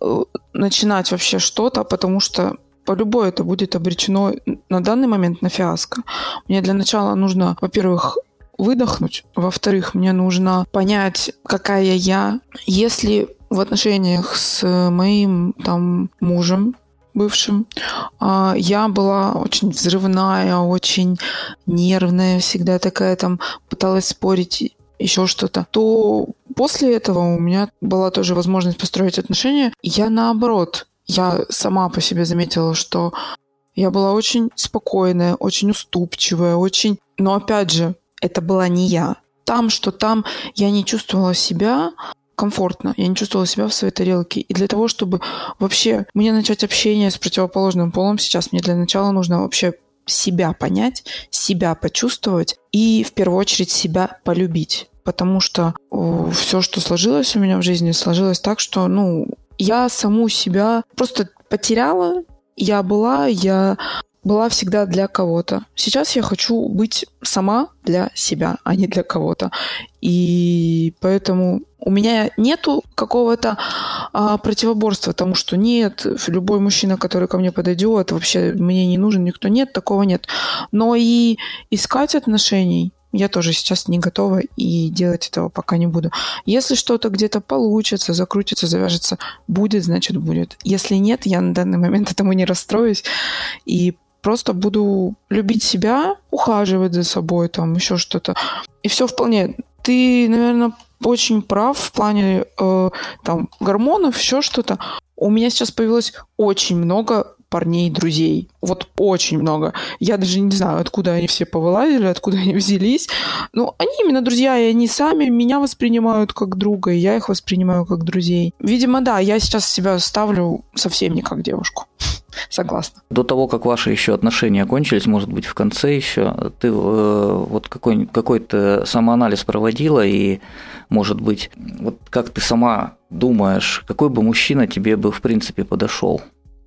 э, начинать вообще что-то, потому что по любой это будет обречено на данный момент на фиаско. Мне для начала нужно, во-первых, выдохнуть. Во-вторых, мне нужно понять, какая я. Если в отношениях с моим там мужем бывшим, а, я была очень взрывная, очень нервная, всегда такая там пыталась спорить еще что-то, то после этого у меня была тоже возможность построить отношения. Я наоборот, я сама по себе заметила, что я была очень спокойная, очень уступчивая, очень... Но опять же, это была не я. Там, что там, я не чувствовала себя комфортно, я не чувствовала себя в своей тарелке. И для того, чтобы вообще мне начать общение с противоположным полом сейчас, мне для начала нужно вообще себя понять, себя почувствовать и в первую очередь себя полюбить. Потому что все, что сложилось у меня в жизни, сложилось так, что, ну, я саму себя просто потеряла. Я была, я была всегда для кого-то. Сейчас я хочу быть сама для себя, а не для кого-то. И поэтому у меня нету какого-то а, противоборства тому, что нет, любой мужчина, который ко мне подойдет, вообще мне не нужен никто. Нет, такого нет. Но и искать отношений я тоже сейчас не готова и делать этого пока не буду. Если что-то где-то получится, закрутится, завяжется, будет, значит будет. Если нет, я на данный момент [LAUGHS] этому не расстроюсь и просто буду любить себя, ухаживать за собой, там еще что-то. И все вполне. Ты, наверное, очень прав в плане э, там гормонов, еще что-то. У меня сейчас появилось очень много парней, друзей. Вот очень много. Я даже не знаю, откуда они все повылазили, откуда они взялись. Но они именно друзья, и они сами меня воспринимают как друга, и я их воспринимаю как друзей. Видимо, да, я сейчас себя ставлю совсем не как девушку. [LAUGHS] Согласна. До того, как ваши еще отношения кончились, может быть, в конце еще, ты э, вот какой, какой-то самоанализ проводила, и, может быть, вот как ты сама думаешь, какой бы мужчина тебе бы, в принципе, подошел?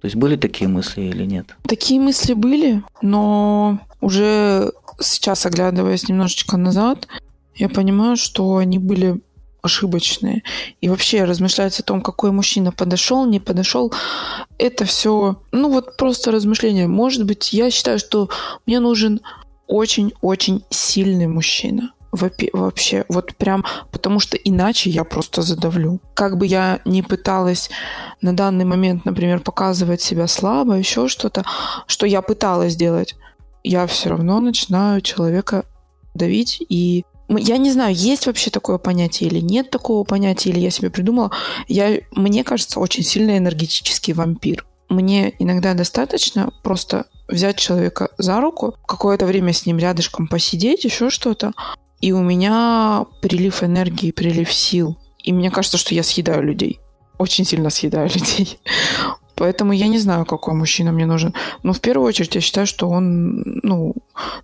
Есть были такие мысли или нет? Такие мысли были, но уже сейчас, оглядываясь немножечко назад, я понимаю, что они были ошибочные. И вообще размышлять о том, какой мужчина подошел, не подошел, это все, ну вот просто размышления. Может быть, я считаю, что мне нужен очень-очень сильный мужчина вообще. Вот прям, потому что иначе я просто задавлю. Как бы я ни пыталась на данный момент, например, показывать себя слабо, еще что-то, что я пыталась сделать, я все равно начинаю человека давить и я не знаю, есть вообще такое понятие или нет такого понятия, или я себе придумала. Я, мне кажется, очень сильный энергетический вампир. Мне иногда достаточно просто взять человека за руку, какое-то время с ним рядышком посидеть, еще что-то, и у меня прилив энергии, прилив сил. И мне кажется, что я съедаю людей. Очень сильно съедаю [LAUGHS] людей. Поэтому я не знаю, какой мужчина мне нужен. Но в первую очередь я считаю, что он ну,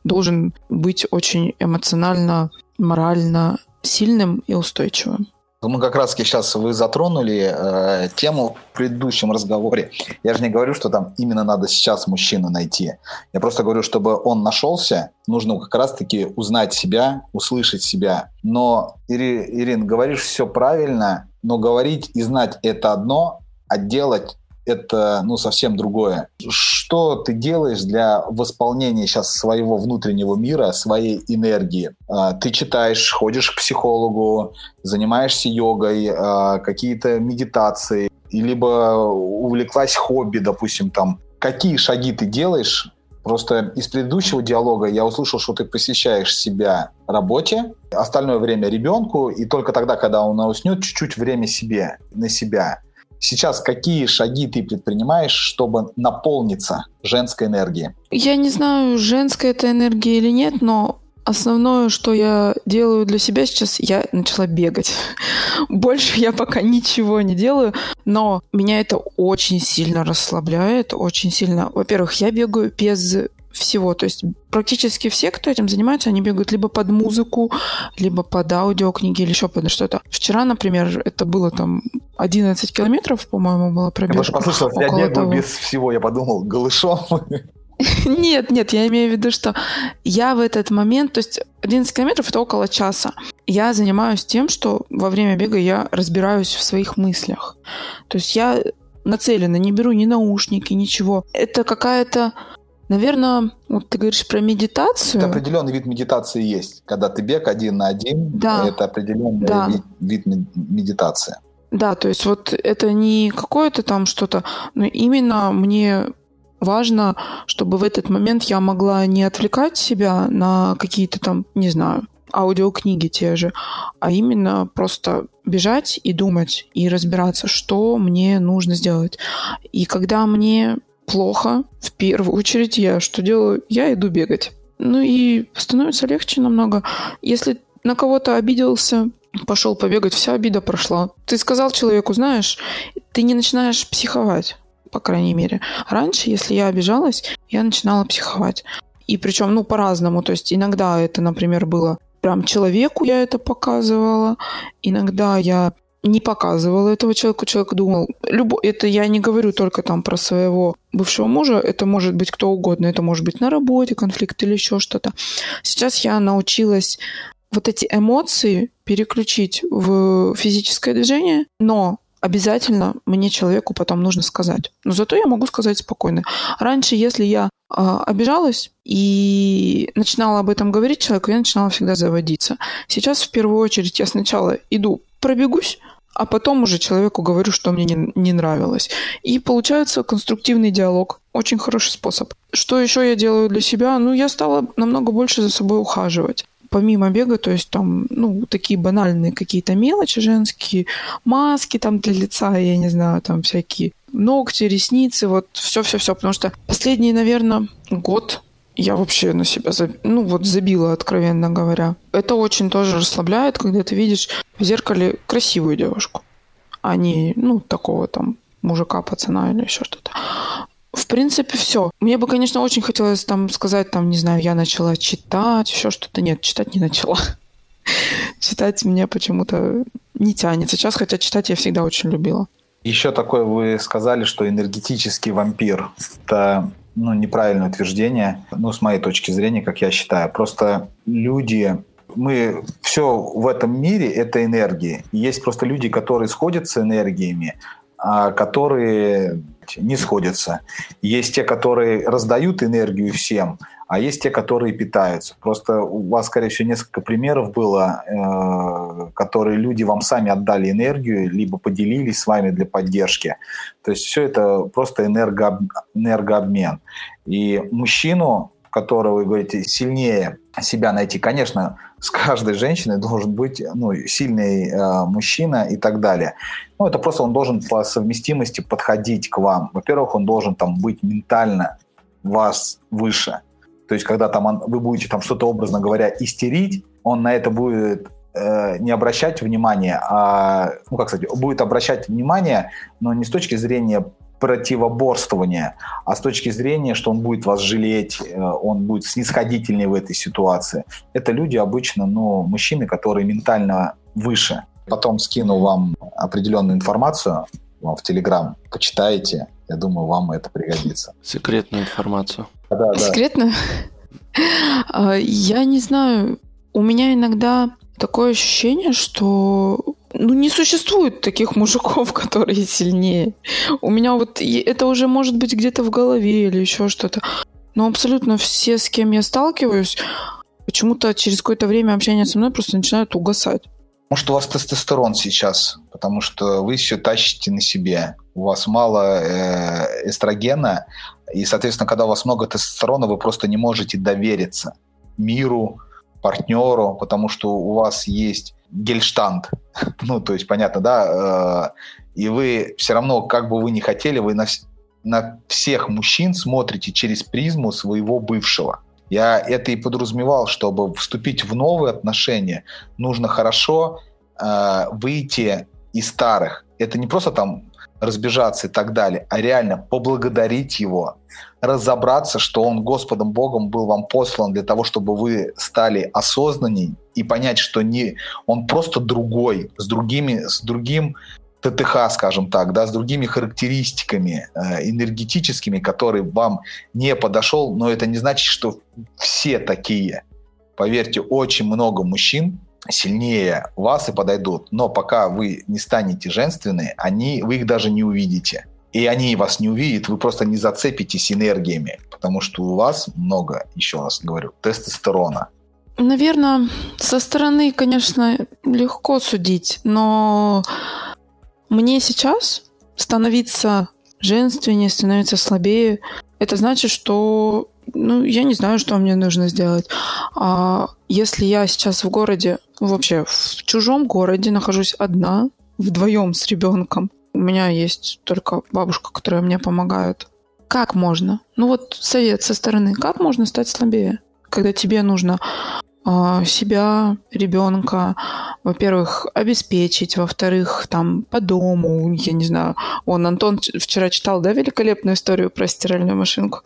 должен быть очень эмоционально, морально сильным и устойчивым. Мы как раз сейчас вы затронули э, тему в предыдущем разговоре. Я же не говорю, что там именно надо сейчас мужчину найти. Я просто говорю, чтобы он нашелся, нужно как раз-таки узнать себя, услышать себя. Но, Ири, Ирин, говоришь все правильно, но говорить и знать это одно, а делать это ну, совсем другое. Что ты делаешь для восполнения сейчас своего внутреннего мира, своей энергии? А, ты читаешь, ходишь к психологу, занимаешься йогой, а, какие-то медитации, либо увлеклась хобби, допустим, там. Какие шаги ты делаешь Просто из предыдущего диалога я услышал, что ты посвящаешь себя работе, остальное время ребенку, и только тогда, когда он уснет, чуть-чуть время себе, на себя. Сейчас какие шаги ты предпринимаешь, чтобы наполниться женской энергией? Я не знаю, женская это энергия или нет, но Основное, что я делаю для себя сейчас, я начала бегать. [LAUGHS] Больше я пока ничего не делаю, но меня это очень сильно расслабляет, очень сильно. Во-первых, я бегаю без всего. То есть практически все, кто этим занимается, они бегают либо под музыку, либо под аудиокниги или еще под что-то. Вчера, например, это было там 11 километров, по-моему, было пробежка. Я даже послышал, я бегаю того. без всего, я подумал, голышом. [LAUGHS] Нет, нет, я имею в виду, что я в этот момент, то есть 11 километров это около часа. Я занимаюсь тем, что во время бега я разбираюсь в своих мыслях. То есть я нацелена, не беру ни наушники, ничего. Это какая-то Наверное, вот ты говоришь про медитацию. Это определенный вид медитации есть. Когда ты бег один на один, да. это определенный да. вид, вид медитации. Да, то есть вот это не какое-то там что-то, но именно мне важно, чтобы в этот момент я могла не отвлекать себя на какие-то там, не знаю, аудиокниги те же, а именно просто бежать и думать, и разбираться, что мне нужно сделать. И когда мне плохо, в первую очередь я что делаю? Я иду бегать. Ну и становится легче намного. Если на кого-то обиделся, пошел побегать, вся обида прошла. Ты сказал человеку, знаешь, ты не начинаешь психовать. по крайней мере. Раньше, если я обижалась, я начинала психовать. И причем, ну, по-разному. То есть иногда это, например, было прям человеку я это показывала. Иногда я не показывала этого человеку. Человек думал, любо, это я не говорю только там про своего бывшего мужа, это может быть кто угодно, это может быть на работе конфликт или еще что-то. Сейчас я научилась вот эти эмоции переключить в физическое движение, но обязательно мне человеку потом нужно сказать. Но зато я могу сказать спокойно. Раньше, если я э, обижалась и начинала об этом говорить человеку, я начинала всегда заводиться. Сейчас в первую очередь я сначала иду, пробегусь, а потом уже человеку говорю, что мне не, не нравилось. И получается конструктивный диалог. Очень хороший способ. Что еще я делаю для себя? Ну, я стала намного больше за собой ухаживать помимо бега, то есть там, ну, такие банальные какие-то мелочи женские, маски там для лица, я не знаю, там всякие ногти, ресницы, вот все-все-все, потому что последний, наверное, год я вообще на себя, ну вот забила, откровенно говоря. Это очень тоже расслабляет, когда ты видишь в зеркале красивую девушку, а не, ну, такого там мужика, пацана или еще что-то. В принципе, все. Мне бы, конечно, очень хотелось там сказать, там, не знаю, я начала читать, еще что-то. Нет, читать не начала. [LAUGHS] Читать меня почему-то не тянет сейчас, хотя читать я всегда очень любила. Еще такое вы сказали, что энергетический вампир. Это ну, неправильное утверждение, ну, с моей точки зрения, как я считаю. Просто люди мы все в этом мире это энергии. Есть просто люди, которые сходят с энергиями, а которые не сходятся. Есть те, которые раздают энергию всем, а есть те, которые питаются. Просто у вас, скорее всего, несколько примеров было, э, которые люди вам сами отдали энергию, либо поделились с вами для поддержки. То есть все это просто энергооб... энергообмен. И мужчину, которого вы говорите, сильнее себя найти, конечно, с каждой женщиной должен быть ну, сильный э, мужчина и так далее. Ну, это просто он должен по совместимости подходить к вам. Во-первых, он должен там быть ментально вас выше. То есть, когда там он, вы будете там что-то, образно говоря, истерить, он на это будет э, не обращать внимания, а, ну, как сказать, будет обращать внимание, но не с точки зрения противоборствования, а с точки зрения, что он будет вас жалеть, э, он будет снисходительнее в этой ситуации. Это люди обычно, ну, мужчины, которые ментально выше. Потом скину вам определенную информацию вам в Телеграм. Почитайте. Я думаю, вам это пригодится. Секретную информацию. Да, да. Секретную? [LAUGHS] А, я не знаю. У меня иногда такое ощущение, что ну, не существует таких мужиков, [LAUGHS] которые сильнее. У меня вот это уже может быть где-то в голове или еще что-то. Но абсолютно все, с кем я сталкиваюсь, почему-то через какое-то время общения со мной просто начинают угасать. Может, у вас тестостерон сейчас, потому что вы все тащите на себе. У вас мало э, эстрогена, и, соответственно, когда у вас много тестостерона, вы просто не можете довериться миру, партнеру, потому что у вас есть гельштант. [LAUGHS] ну, то есть, понятно, да? Э, и вы все равно, как бы вы ни хотели, вы на, на всех мужчин смотрите через призму своего бывшего. Я это и подразумевал, чтобы вступить в новые отношения, нужно хорошо э, выйти из старых. Это не просто там разбежаться и так далее, а реально поблагодарить его, разобраться, что он Господом Богом был вам послан для того, чтобы вы стали осознанней и понять, что не, он просто другой, с, другими, с другим ТТХ, скажем так, да, с другими характеристиками э, энергетическими, которые вам не подошел, но это не значит, что все такие. Поверьте, очень много мужчин, сильнее вас и подойдут. Но пока вы не станете женственны, они, вы их даже не увидите. И они вас не увидят, вы просто не зацепитесь энергиями, потому что у вас много, еще раз говорю, тестостерона. Наверное, со стороны, конечно, легко судить, но мне сейчас становиться женственнее, становиться слабее, это значит, что ну, я не знаю, что мне нужно сделать. А если я сейчас в городе, вообще в чужом городе нахожусь одна, вдвоем с ребенком, у меня есть только бабушка, которая мне помогает. Как можно? Ну вот совет со стороны. Как можно стать слабее? Когда тебе нужно а, себя, ребенка, во-первых, обеспечить, во-вторых, там по дому, я не знаю. Он Антон вчера читал, да, великолепную историю про стиральную машинку.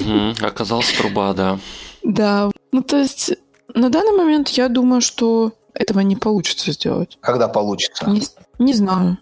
Угу, оказалась труба, да. Да, ну то есть на данный момент я думаю, что этого не получится сделать. Когда получится? Не, не знаю.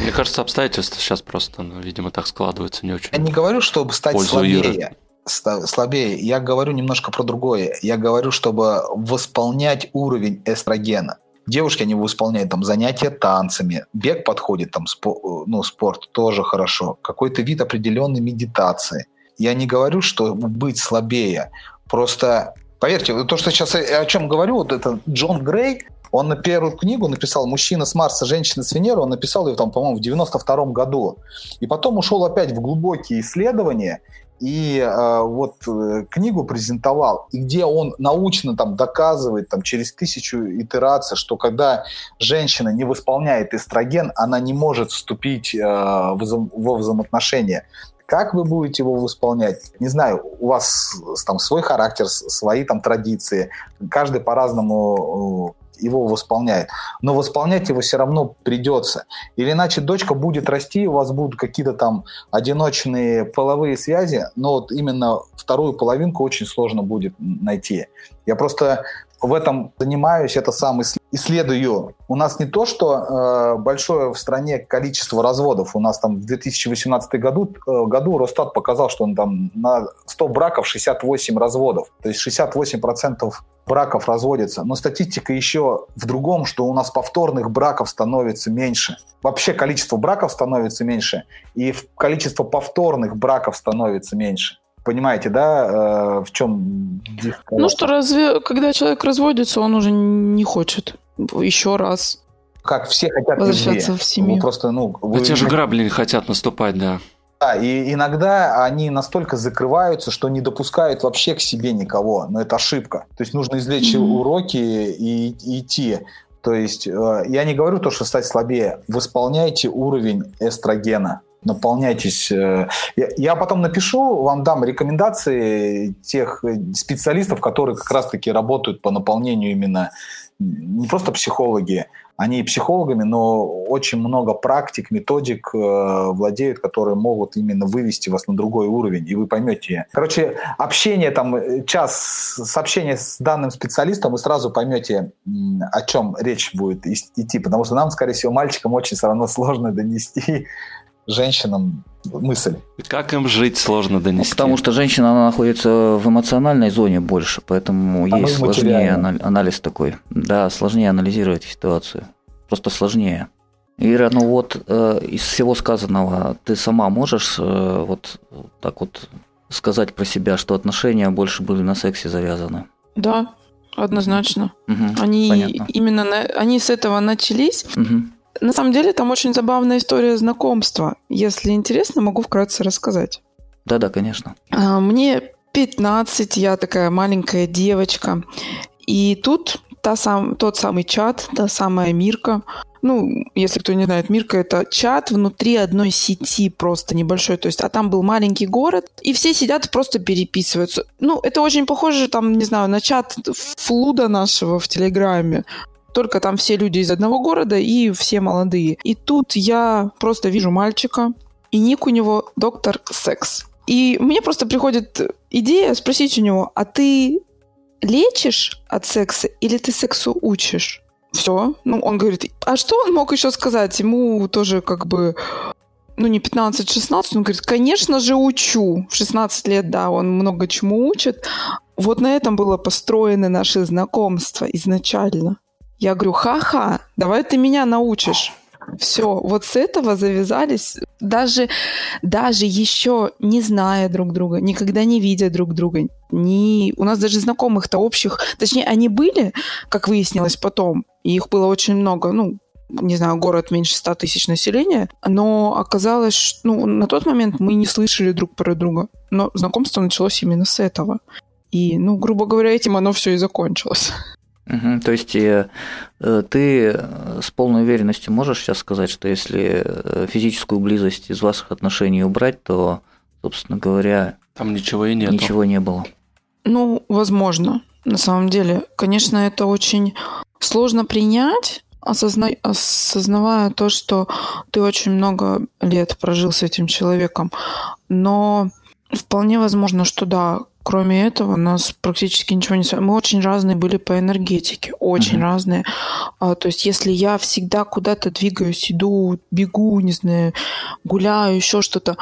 Мне кажется, обстоятельства сейчас просто, ну, видимо, так складываются не очень. Я не говорю, чтобы стать слабее. Слабее. Я говорю немножко про другое. Я говорю, чтобы восполнять уровень эстрогена. Девушки, они восполняют там занятия танцами, бег подходит, там, спо, ну, спорт тоже хорошо, какой-то вид определенной медитации. Я не говорю, что быть слабее. Просто Поверьте, то, что сейчас я о чем говорю, вот это Джон Грей, он на первую книгу написал «Мужчина с Марса, женщина с Венеры», он написал ее, там, по-моему, в 92 году. И потом ушел опять в глубокие исследования, и э, вот э, книгу презентовал, и где он научно там доказывает там, через тысячу итераций, что когда женщина не восполняет эстроген, она не может вступить э, в, во взаимоотношения. Как вы будете его восполнять? Не знаю, у вас там свой характер, свои там традиции. Каждый по-разному э, его восполняет. Но восполнять его все равно придется. Или иначе дочка будет расти, у вас будут какие-то там одиночные половые связи, но вот именно вторую половинку очень сложно будет найти. Я просто в этом занимаюсь, это сам исследую. У нас не то, что э, большое в стране количество разводов. У нас там в 2018 году, э, году Росстат показал, что он там на 100 браков 68 разводов. То есть 68% браков разводятся. Но статистика еще в другом, что у нас повторных браков становится меньше. Вообще количество браков становится меньше, и количество повторных браков становится меньше. Понимаете, да, э, в чем... Ну что, разве, когда человек разводится, он уже не хочет еще раз как все хотят возвращаться везде. в семью. Вы просто, ну, вы... Да те же грабли не хотят наступать, да. Да, и иногда они настолько закрываются, что не допускают вообще к себе никого. Но это ошибка. То есть нужно извлечь mm-hmm. уроки и, и идти. То есть э, я не говорю то, что стать слабее. Восполняйте уровень эстрогена наполняйтесь. Э, я потом напишу, вам дам рекомендации тех специалистов, которые как раз-таки работают по наполнению именно не просто психологи, они психологами, но очень много практик, методик э, владеют, которые могут именно вывести вас на другой уровень, и вы поймете. Короче, общение там, час с общения с данным специалистом, вы сразу поймете, о чем речь будет идти, потому что нам, скорее всего, мальчикам очень все равно сложно донести женщинам мысль. Как им жить сложно донести? Ну, потому что женщина она находится в эмоциональной зоне больше, поэтому а ей сложнее анализ такой. Да, сложнее анализировать ситуацию. Просто сложнее. Ира, ну вот э, из всего сказанного ты сама можешь э, вот так вот сказать про себя, что отношения больше были на сексе завязаны? Да, однозначно. Угу, они понятно. именно на, они с этого начались. Угу. На самом деле там очень забавная история знакомства. Если интересно, могу вкратце рассказать. Да-да, конечно. А, мне 15, я такая маленькая девочка. И тут та сам, тот самый чат, та самая Мирка. Ну, если кто не знает, Мирка – это чат внутри одной сети просто небольшой. То есть, а там был маленький город, и все сидят просто переписываются. Ну, это очень похоже, там, не знаю, на чат Флуда нашего в Телеграме только там все люди из одного города и все молодые. И тут я просто вижу мальчика, и ник у него доктор секс. И мне просто приходит идея спросить у него, а ты лечишь от секса или ты сексу учишь? Все. Ну, он говорит, а что он мог еще сказать? Ему тоже как бы ну, не 15-16, он говорит, конечно же, учу. В 16 лет, да, он много чему учит. Вот на этом было построено наше знакомство изначально. Я говорю, ха-ха, давай ты меня научишь. Все, вот с этого завязались, даже, даже еще не зная друг друга, никогда не видя друг друга, не... у нас даже знакомых-то общих, точнее, они были, как выяснилось потом, и их было очень много, ну, не знаю, город меньше 100 тысяч населения, но оказалось, что ну, на тот момент мы не слышали друг про друга, но знакомство началось именно с этого. И, ну, грубо говоря, этим оно все и закончилось. Угу, то есть э, э, ты с полной уверенностью можешь сейчас сказать, что если э, физическую близость из ваших отношений убрать, то, собственно говоря, там ничего и нет. Ничего не было. Ну, возможно. на самом деле. Конечно, это очень сложно принять, осозна... осознавая то, что ты очень много лет прожил с этим человеком. Но вполне возможно, что да, кроме этого нас практически ничего не. Мы очень разные были по энергетике, очень uh-huh. разные. А, то есть если я всегда куда-то двигаюсь, иду, бегу, не знаю, гуляю, еще что-то,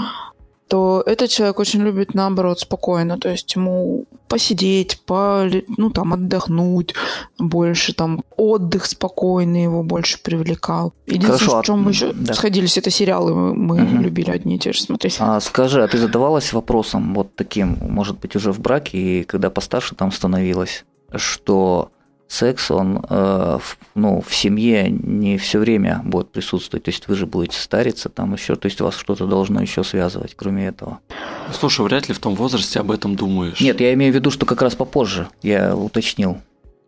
то этот человек очень любит, наоборот, спокойно. То есть ему посидеть, по, ну, там, отдохнуть больше, там, отдых спокойный его больше привлекал. Единственное, Хорошо, в чем мы еще да. сходились, это сериалы мы, мы угу. любили одни и те же смотреть. А скажи, а ты задавалась вопросом вот таким, может быть, уже в браке, и когда постарше там становилась, что секс, он э, в, ну, в семье не все время будет присутствовать. То есть вы же будете стариться там еще, то есть вас что-то должно еще связывать, кроме этого. Слушай, вряд ли в том возрасте об этом думаешь. Нет, я имею в виду, что как раз попозже, я уточнил.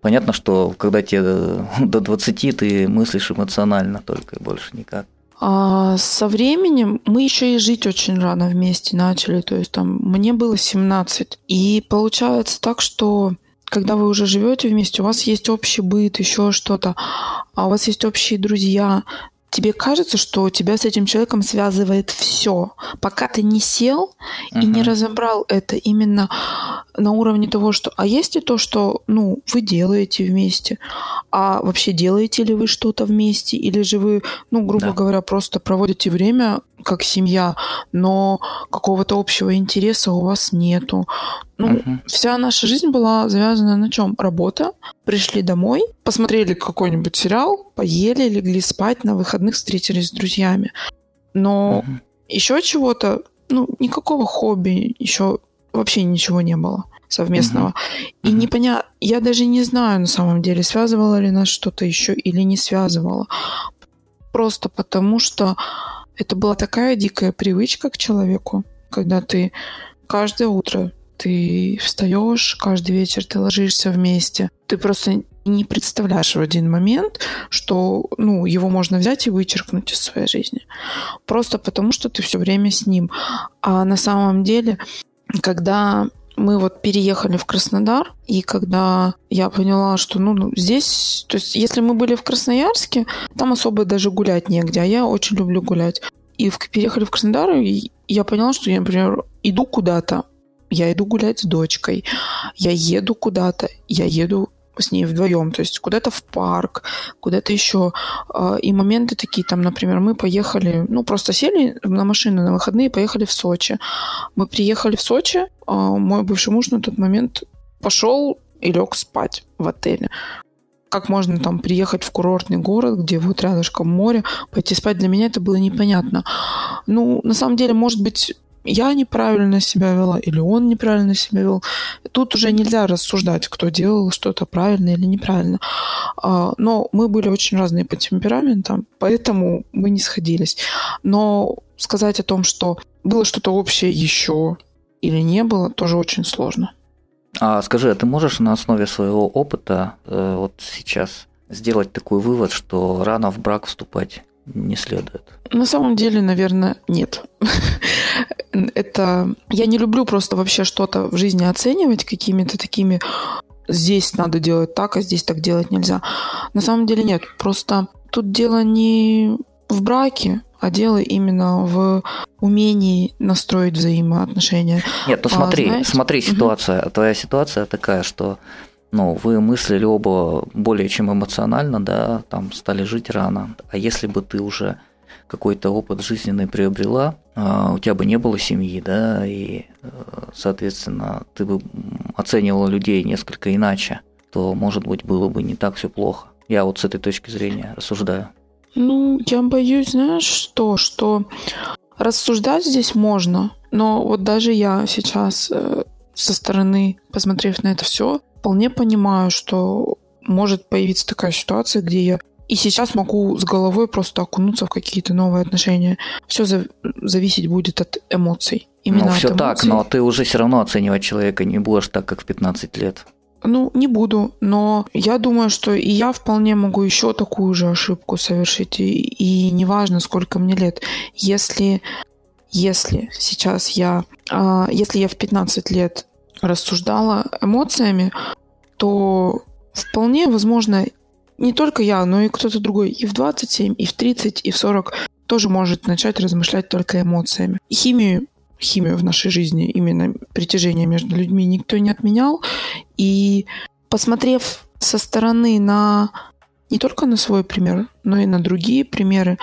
Понятно, что когда тебе [LAUGHS] до 20 ты мыслишь эмоционально только и больше никак. А со временем мы еще и жить очень рано вместе начали. То есть там мне было 17. И получается так, что когда вы уже живете вместе, у вас есть общий быт, еще что-то, а у вас есть общие друзья, тебе кажется, что тебя с этим человеком связывает все, пока ты не сел uh-huh. и не разобрал это именно на уровне того, что а есть и то, что ну вы делаете вместе, а вообще делаете ли вы что-то вместе, или же вы, ну грубо да. говоря, просто проводите время как семья, но какого-то общего интереса у вас нету. Ну, uh-huh. вся наша жизнь была завязана на чем? Работа. Пришли домой, посмотрели какой-нибудь сериал, поели, легли спать, на выходных встретились с друзьями. Но uh-huh. еще чего-то, ну, никакого хобби, еще вообще ничего не было совместного. Uh-huh. И непонятно, я даже не знаю на самом деле, связывало ли нас что-то еще или не связывало. Просто потому что это была такая дикая привычка к человеку, когда ты каждое утро ты встаешь, каждый вечер ты ложишься вместе. Ты просто не представляешь в один момент, что ну, его можно взять и вычеркнуть из своей жизни. Просто потому, что ты все время с ним. А на самом деле, когда мы вот переехали в Краснодар, и когда я поняла, что ну, ну здесь, то есть если мы были в Красноярске, там особо даже гулять негде, а я очень люблю гулять. И в, переехали в Краснодар, и я поняла, что я, например, иду куда-то, я иду гулять с дочкой, я еду куда-то, я еду с ней вдвоем, то есть куда-то в парк, куда-то еще. А, и моменты такие, там, например, мы поехали, ну, просто сели на машину на выходные поехали в Сочи. Мы приехали в Сочи, а, мой бывший муж на тот момент пошел и лег спать в отеле. Как можно там приехать в курортный город, где вот рядышком море, пойти спать, для меня это было непонятно. Ну, на самом деле, может быть, я неправильно себя вела или он неправильно себя вел. Тут уже нельзя рассуждать, кто делал что-то правильно или неправильно. А, но мы были очень разные по темпераментам, поэтому мы не сходились. Но сказать о том, что было что-то общее еще или не было, тоже очень сложно. А скажи, а ты можешь на основе своего опыта э, вот сейчас сделать такой вывод, что рано в брак вступать не следует? На самом деле, наверное, нет. Это я не люблю просто вообще что-то в жизни оценивать какими-то такими здесь надо делать так, а здесь так делать нельзя. На самом деле нет. Просто тут дело не в браке, а дело именно в умении настроить взаимоотношения. Нет, ну смотри, а, знаете? смотри, ситуация. Угу. Твоя ситуация такая, что ну, вы мыслили оба более чем эмоционально, да, там стали жить рано. А если бы ты уже какой-то опыт жизненный приобрела, а, у тебя бы не было семьи, да, и, э, соответственно, ты бы оценивала людей несколько иначе, то, может быть, было бы не так все плохо. Я вот с этой точки зрения рассуждаю. Ну, я боюсь, знаешь, что, что рассуждать здесь можно, но вот даже я сейчас э, со стороны, посмотрев на это все, вполне понимаю, что может появиться такая ситуация, где я и сейчас могу с головой просто окунуться в какие-то новые отношения. Все за- зависеть будет от эмоций. Именно ну, все эмоций. так, но ты уже все равно оценивать человека не будешь так, как в 15 лет. Ну, не буду, но я думаю, что и я вполне могу еще такую же ошибку совершить. И, и неважно, сколько мне лет. Если, если сейчас я, а, если я в 15 лет рассуждала эмоциями, то вполне возможно не только я, но и кто-то другой и в 27, и в 30, и в 40 тоже может начать размышлять только эмоциями. Химию химию в нашей жизни, именно притяжение между людьми никто не отменял. И посмотрев со стороны на не только на свой пример, но и на другие примеры,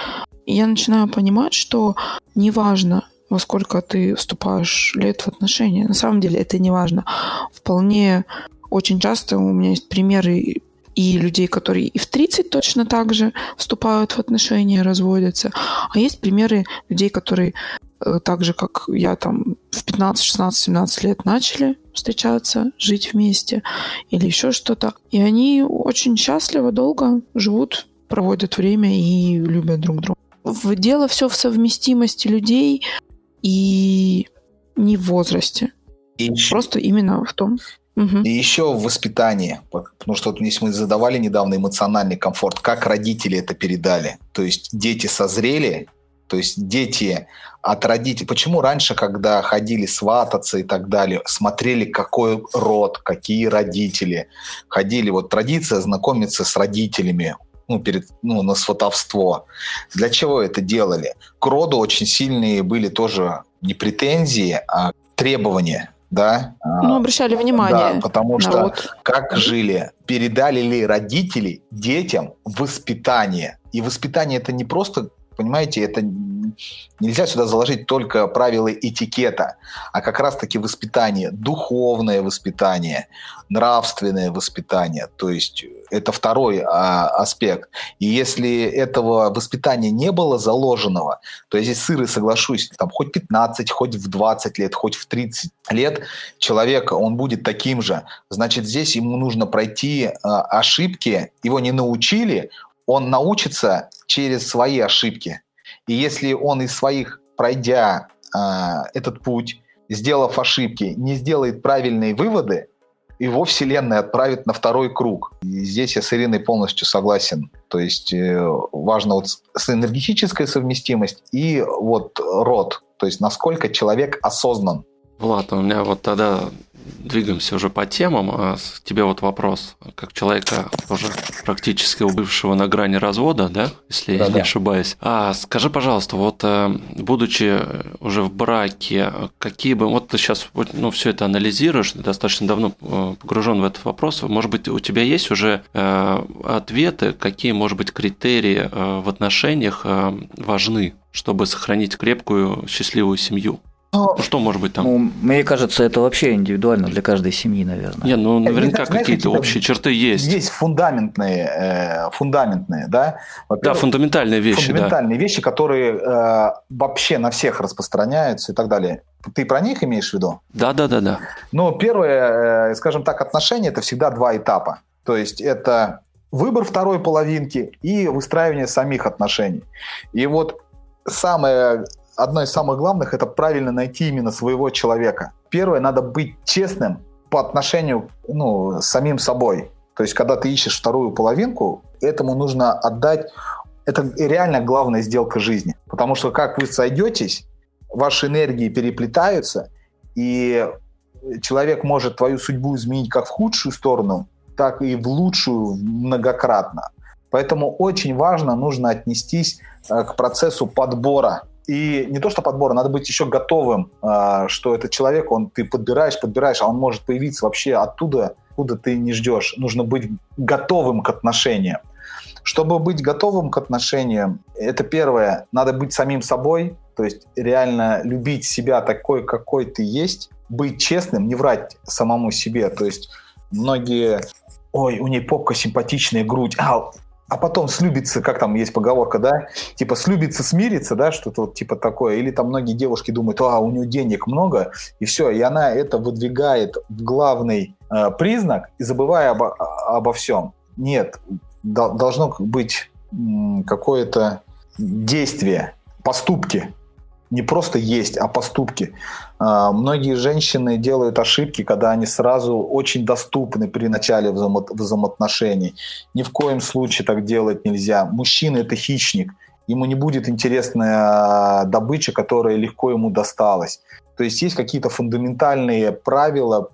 я начинаю понимать, что неважно, во сколько ты вступаешь лет в отношения. На самом деле это не важно. Вполне очень часто у меня есть примеры и людей, которые и в 30 точно так же вступают в отношения, разводятся. А есть примеры людей, которые э, так же, как я там в 15, 16, 17 лет начали встречаться, жить вместе или еще что-то. И они очень счастливо, долго живут, проводят время и любят друг друга. Дело все в совместимости людей и не в возрасте. И Просто именно в том. Угу. И еще в воспитании, потому что вот здесь мы задавали недавно эмоциональный комфорт, как родители это передали. То есть дети созрели, то есть дети от родителей. Почему раньше, когда ходили свататься и так далее, смотрели, какой род, какие родители, ходили, вот традиция знакомиться с родителями, ну, перед, ну, на сватовство. Для чего это делали? К роду очень сильные были тоже не претензии, а требования да. Ну, обращали внимание. Да, потому что народ. как жили, передали ли родители детям воспитание. И воспитание это не просто Понимаете, это нельзя сюда заложить только правила этикета, а как раз-таки воспитание, духовное воспитание, нравственное воспитание. То есть это второй а, аспект. И если этого воспитания не было заложенного, то я здесь сыры соглашусь, там хоть 15, хоть в 20 лет, хоть в 30 лет человека, он будет таким же. Значит, здесь ему нужно пройти а, ошибки, его не научили, он научится через свои ошибки. И если он из своих, пройдя э, этот путь, сделав ошибки, не сделает правильные выводы, его Вселенная отправит на второй круг. И здесь я с Ириной полностью согласен. То есть э, важно вот с энергетическая совместимость и вот род. То есть насколько человек осознан. Влад, у меня вот тогда двигаемся уже по темам. А тебе вот вопрос, как человека уже практически бывшего на грани развода, да, если да, я не ошибаюсь. А скажи, пожалуйста, вот э, будучи уже в браке, какие бы, вот ты сейчас ну, все это анализируешь, достаточно давно э, погружен в этот вопрос, может быть, у тебя есть уже э, ответы, какие, может быть, критерии в отношениях важны, чтобы сохранить крепкую, счастливую семью? Ну, что может быть там? Ну, мне кажется, это вообще индивидуально для каждой семьи, наверное. Не, ну наверняка какие-то общие черты есть. Есть фундаментные, э, фундаментные, да? Да, фундаментальные вещи, Фундаментальные да. вещи, которые э, вообще на всех распространяются и так далее. Ты про них имеешь в виду? Да, да, да, да. Ну, первое, э, скажем так, отношения это всегда два этапа. То есть это выбор второй половинки и выстраивание самих отношений. И вот самое одно из самых главных – это правильно найти именно своего человека. Первое, надо быть честным по отношению ну, с самим собой. То есть, когда ты ищешь вторую половинку, этому нужно отдать... Это реально главная сделка жизни. Потому что как вы сойдетесь, ваши энергии переплетаются, и человек может твою судьбу изменить как в худшую сторону, так и в лучшую многократно. Поэтому очень важно, нужно отнестись э, к процессу подбора и не то что подбора, надо быть еще готовым, а, что этот человек, он ты подбираешь, подбираешь, а он может появиться вообще оттуда, откуда ты не ждешь. Нужно быть готовым к отношениям. Чтобы быть готовым к отношениям, это первое, надо быть самим собой, то есть реально любить себя такой, какой ты есть, быть честным, не врать самому себе. То есть многие, ой, у ней попка симпатичная, грудь, а а потом слюбится, как там есть поговорка, да, типа слюбится, смирится, да, что-то вот типа такое. Или там многие девушки думают, а, у нее денег много, и все, и она это выдвигает в главный э, признак, и забывая обо, обо всем. Нет, до, должно быть какое-то действие, поступки, не просто есть, а поступки. А, многие женщины делают ошибки, когда они сразу очень доступны при начале взаимоотношений. Ни в коем случае так делать нельзя. Мужчина – это хищник. Ему не будет интересная добыча, которая легко ему досталась. То есть есть какие-то фундаментальные правила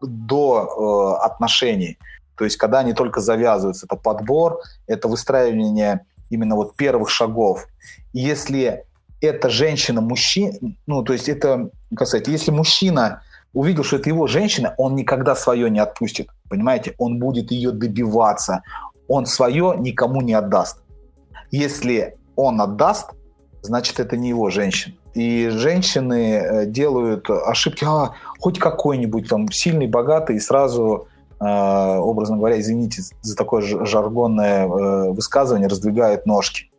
до э, отношений. То есть, когда они только завязываются, это подбор, это выстраивание именно вот первых шагов. И если эта женщина мужчина, ну, то есть это, как сказать, если мужчина увидел, что это его женщина, он никогда свое не отпустит, понимаете? Он будет ее добиваться, он свое никому не отдаст. Если он отдаст, значит, это не его женщина. И женщины э, делают ошибки, а, хоть какой-нибудь там сильный, богатый, и сразу, э, образно говоря, извините за такое жаргонное э, высказывание, раздвигают ножки.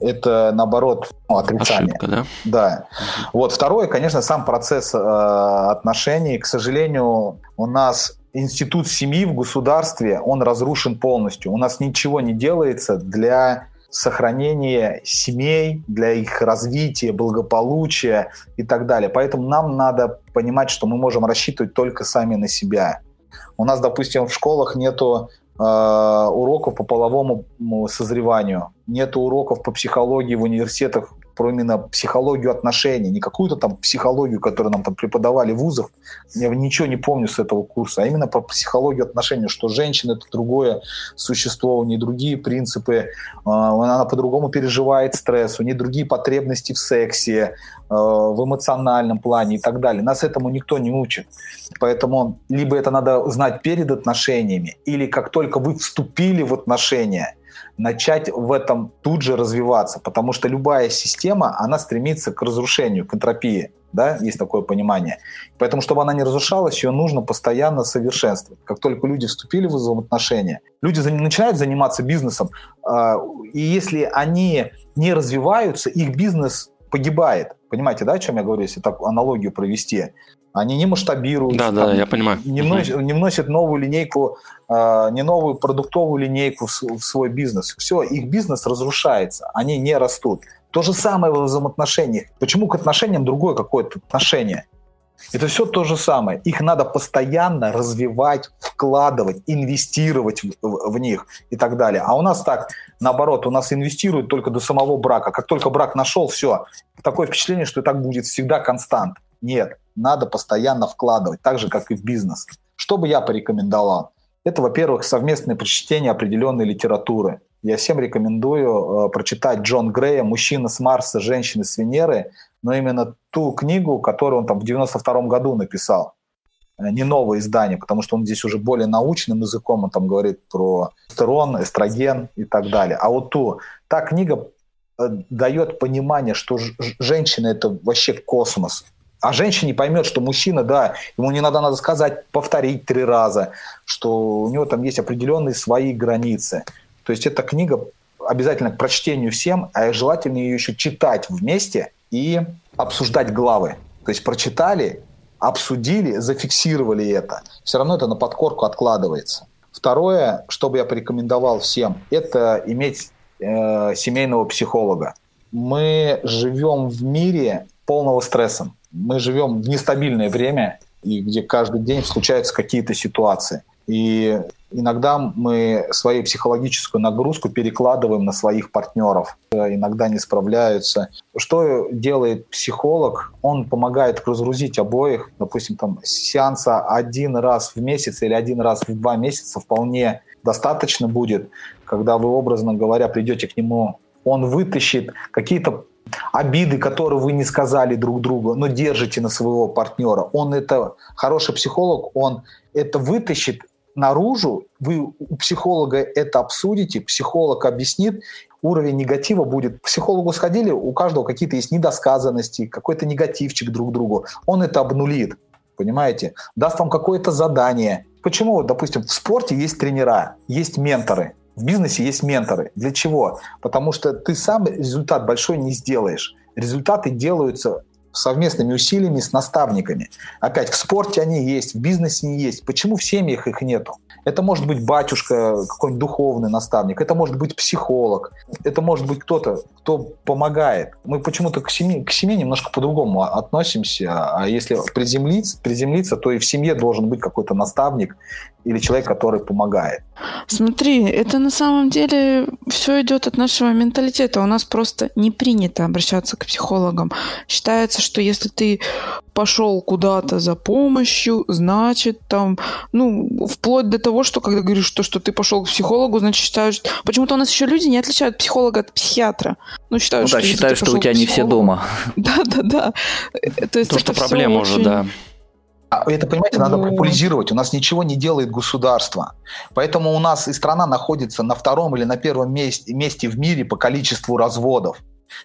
Это, наоборот, ну, отрицание. Ошибка, да? Да. Вот. Второе, конечно, сам процесс э, отношений. К сожалению, у нас институт семьи в государстве, он разрушен полностью. У нас ничего не делается для сохранения семей, для их развития, благополучия и так далее. Поэтому нам надо понимать, что мы можем рассчитывать только сами на себя. У нас, допустим, в школах нету э, уроков по половому созреванию, нету уроков по психологии в университетах про именно психологию отношений, не какую-то там психологию, которую нам там преподавали в вузах, я ничего не помню с этого курса, а именно про психологию отношений, что женщина это другое существо, у нее другие принципы, а, она по-другому переживает стресс, у нее другие потребности в сексе, а, в эмоциональном плане и так далее. Нас этому никто не учит. Поэтому либо это надо знать перед отношениями, или как только вы вступили в отношения – начать в этом тут же развиваться, потому что любая система, она стремится к разрушению, к энтропии, да, есть такое понимание. Поэтому, чтобы она не разрушалась, ее нужно постоянно совершенствовать. Как только люди вступили в взаимоотношения, люди начинают заниматься бизнесом, а, и если они не развиваются, их бизнес погибает. Понимаете, да, о чем я говорю, если так аналогию провести? Они не масштабируют. Да, да, я понимаю. Не, вносят, не вносят новую линейку, э, не новую продуктовую линейку в, в свой бизнес. Все, их бизнес разрушается, они не растут. То же самое в взаимоотношениях. Почему к отношениям другое какое-то отношение? Это все то же самое. Их надо постоянно развивать, вкладывать, инвестировать в, в, в них и так далее. А у нас так, наоборот, у нас инвестируют только до самого брака. Как только брак нашел, все. Такое впечатление, что так будет всегда констант. Нет, надо постоянно вкладывать, так же, как и в бизнес. Что бы я порекомендовал? Это, во-первых, совместное прочтение определенной литературы. Я всем рекомендую э, прочитать Джон Грея «Мужчина с Марса, женщины с Венеры», но именно ту книгу, которую он там в 92 году написал. Э, не новое издание, потому что он здесь уже более научным языком, он там говорит про эстерон, эстроген и так далее. А вот ту, та книга э, дает понимание, что женщина – это вообще космос – а женщине поймет, что мужчина, да, ему не надо, надо сказать, повторить три раза, что у него там есть определенные свои границы. То есть эта книга обязательно к прочтению всем, а желательно ее еще читать вместе и обсуждать главы. То есть прочитали, обсудили, зафиксировали это. Все равно это на подкорку откладывается. Второе, что бы я порекомендовал всем, это иметь э, семейного психолога. Мы живем в мире полного стресса мы живем в нестабильное время, и где каждый день случаются какие-то ситуации. И иногда мы свою психологическую нагрузку перекладываем на своих партнеров. Иногда не справляются. Что делает психолог? Он помогает разгрузить обоих. Допустим, там сеанса один раз в месяц или один раз в два месяца вполне достаточно будет, когда вы, образно говоря, придете к нему он вытащит какие-то обиды, которые вы не сказали друг другу, но держите на своего партнера. Он это, хороший психолог, он это вытащит наружу, вы у психолога это обсудите, психолог объяснит, уровень негатива будет. К психологу сходили, у каждого какие-то есть недосказанности, какой-то негативчик друг другу. Он это обнулит, понимаете? Даст вам какое-то задание. Почему, допустим, в спорте есть тренера, есть менторы – в бизнесе есть менторы. Для чего? Потому что ты сам результат большой не сделаешь. Результаты делаются совместными усилиями с наставниками. Опять, в спорте они есть, в бизнесе они есть. Почему в семьях их нету? Это может быть батюшка, какой-нибудь духовный наставник, это может быть психолог, это может быть кто-то, кто помогает. Мы почему-то к семье, к семье немножко по-другому относимся, а если приземлиться, приземлиться, то и в семье должен быть какой-то наставник или человек, который помогает? Смотри, это на самом деле все идет от нашего менталитета. У нас просто не принято обращаться к психологам. Считается, что если ты пошел куда-то за помощью, значит там, ну, вплоть до того, что когда говоришь то, что ты пошел к психологу, значит считают, почему-то у нас еще люди не отличают психолога от психиатра. Ну, считают, ну, да, что считают, что у тебя не все дома. [LAUGHS] Да, да, да. То, есть То что проблема уже, да. А это, понимаете, надо популяризировать. У нас ничего не делает государство. Поэтому у нас и страна находится на втором или на первом месте, месте в мире по количеству разводов.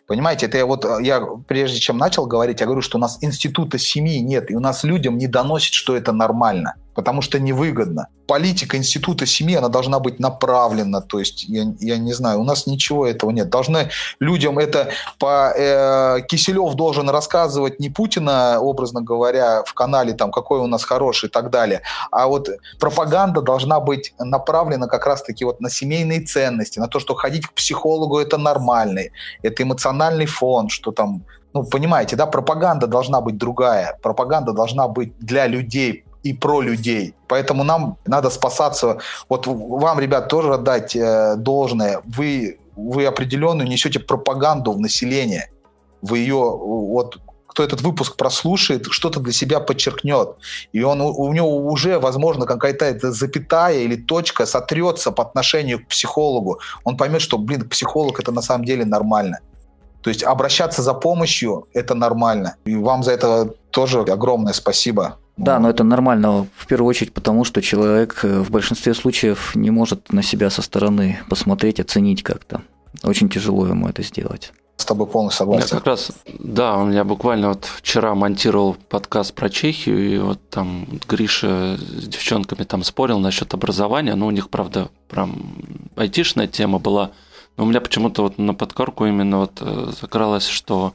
Понимаете, это я вот, я прежде чем начал говорить, я говорю, что у нас института семьи нет, и у нас людям не доносит, что это нормально потому что невыгодно. Политика института семьи, она должна быть направлена, то есть, я, я не знаю, у нас ничего этого нет. Должны людям это по... Э, Киселев должен рассказывать не Путина, образно говоря, в канале, там, какой у нас хороший и так далее, а вот пропаганда должна быть направлена как раз-таки вот на семейные ценности, на то, что ходить к психологу это нормально, это эмоциональный фон, что там ну, понимаете, да, пропаганда должна быть другая. Пропаганда должна быть для людей, и про людей. Поэтому нам надо спасаться. Вот вам, ребят, тоже отдать э, должное. Вы, вы определенную несете пропаганду в население. Вы ее, вот кто этот выпуск прослушает, что-то для себя подчеркнет. И он, у него уже, возможно, какая-то запятая или точка сотрется по отношению к психологу. Он поймет, что, блин, психолог это на самом деле нормально. То есть обращаться за помощью – это нормально. И вам за это тоже огромное спасибо. Да, но это нормально, в первую очередь потому, что человек э, в большинстве случаев не может на себя со стороны посмотреть, оценить как-то. Очень тяжело ему это сделать. С тобой полностью согласен. Я как раз, да, у меня буквально вот вчера монтировал подкаст про Чехию, и вот там Гриша с девчонками там спорил насчет образования, но у них, правда, прям айтишная тема была – но у меня почему-то вот на подкорку именно вот э, закралось, что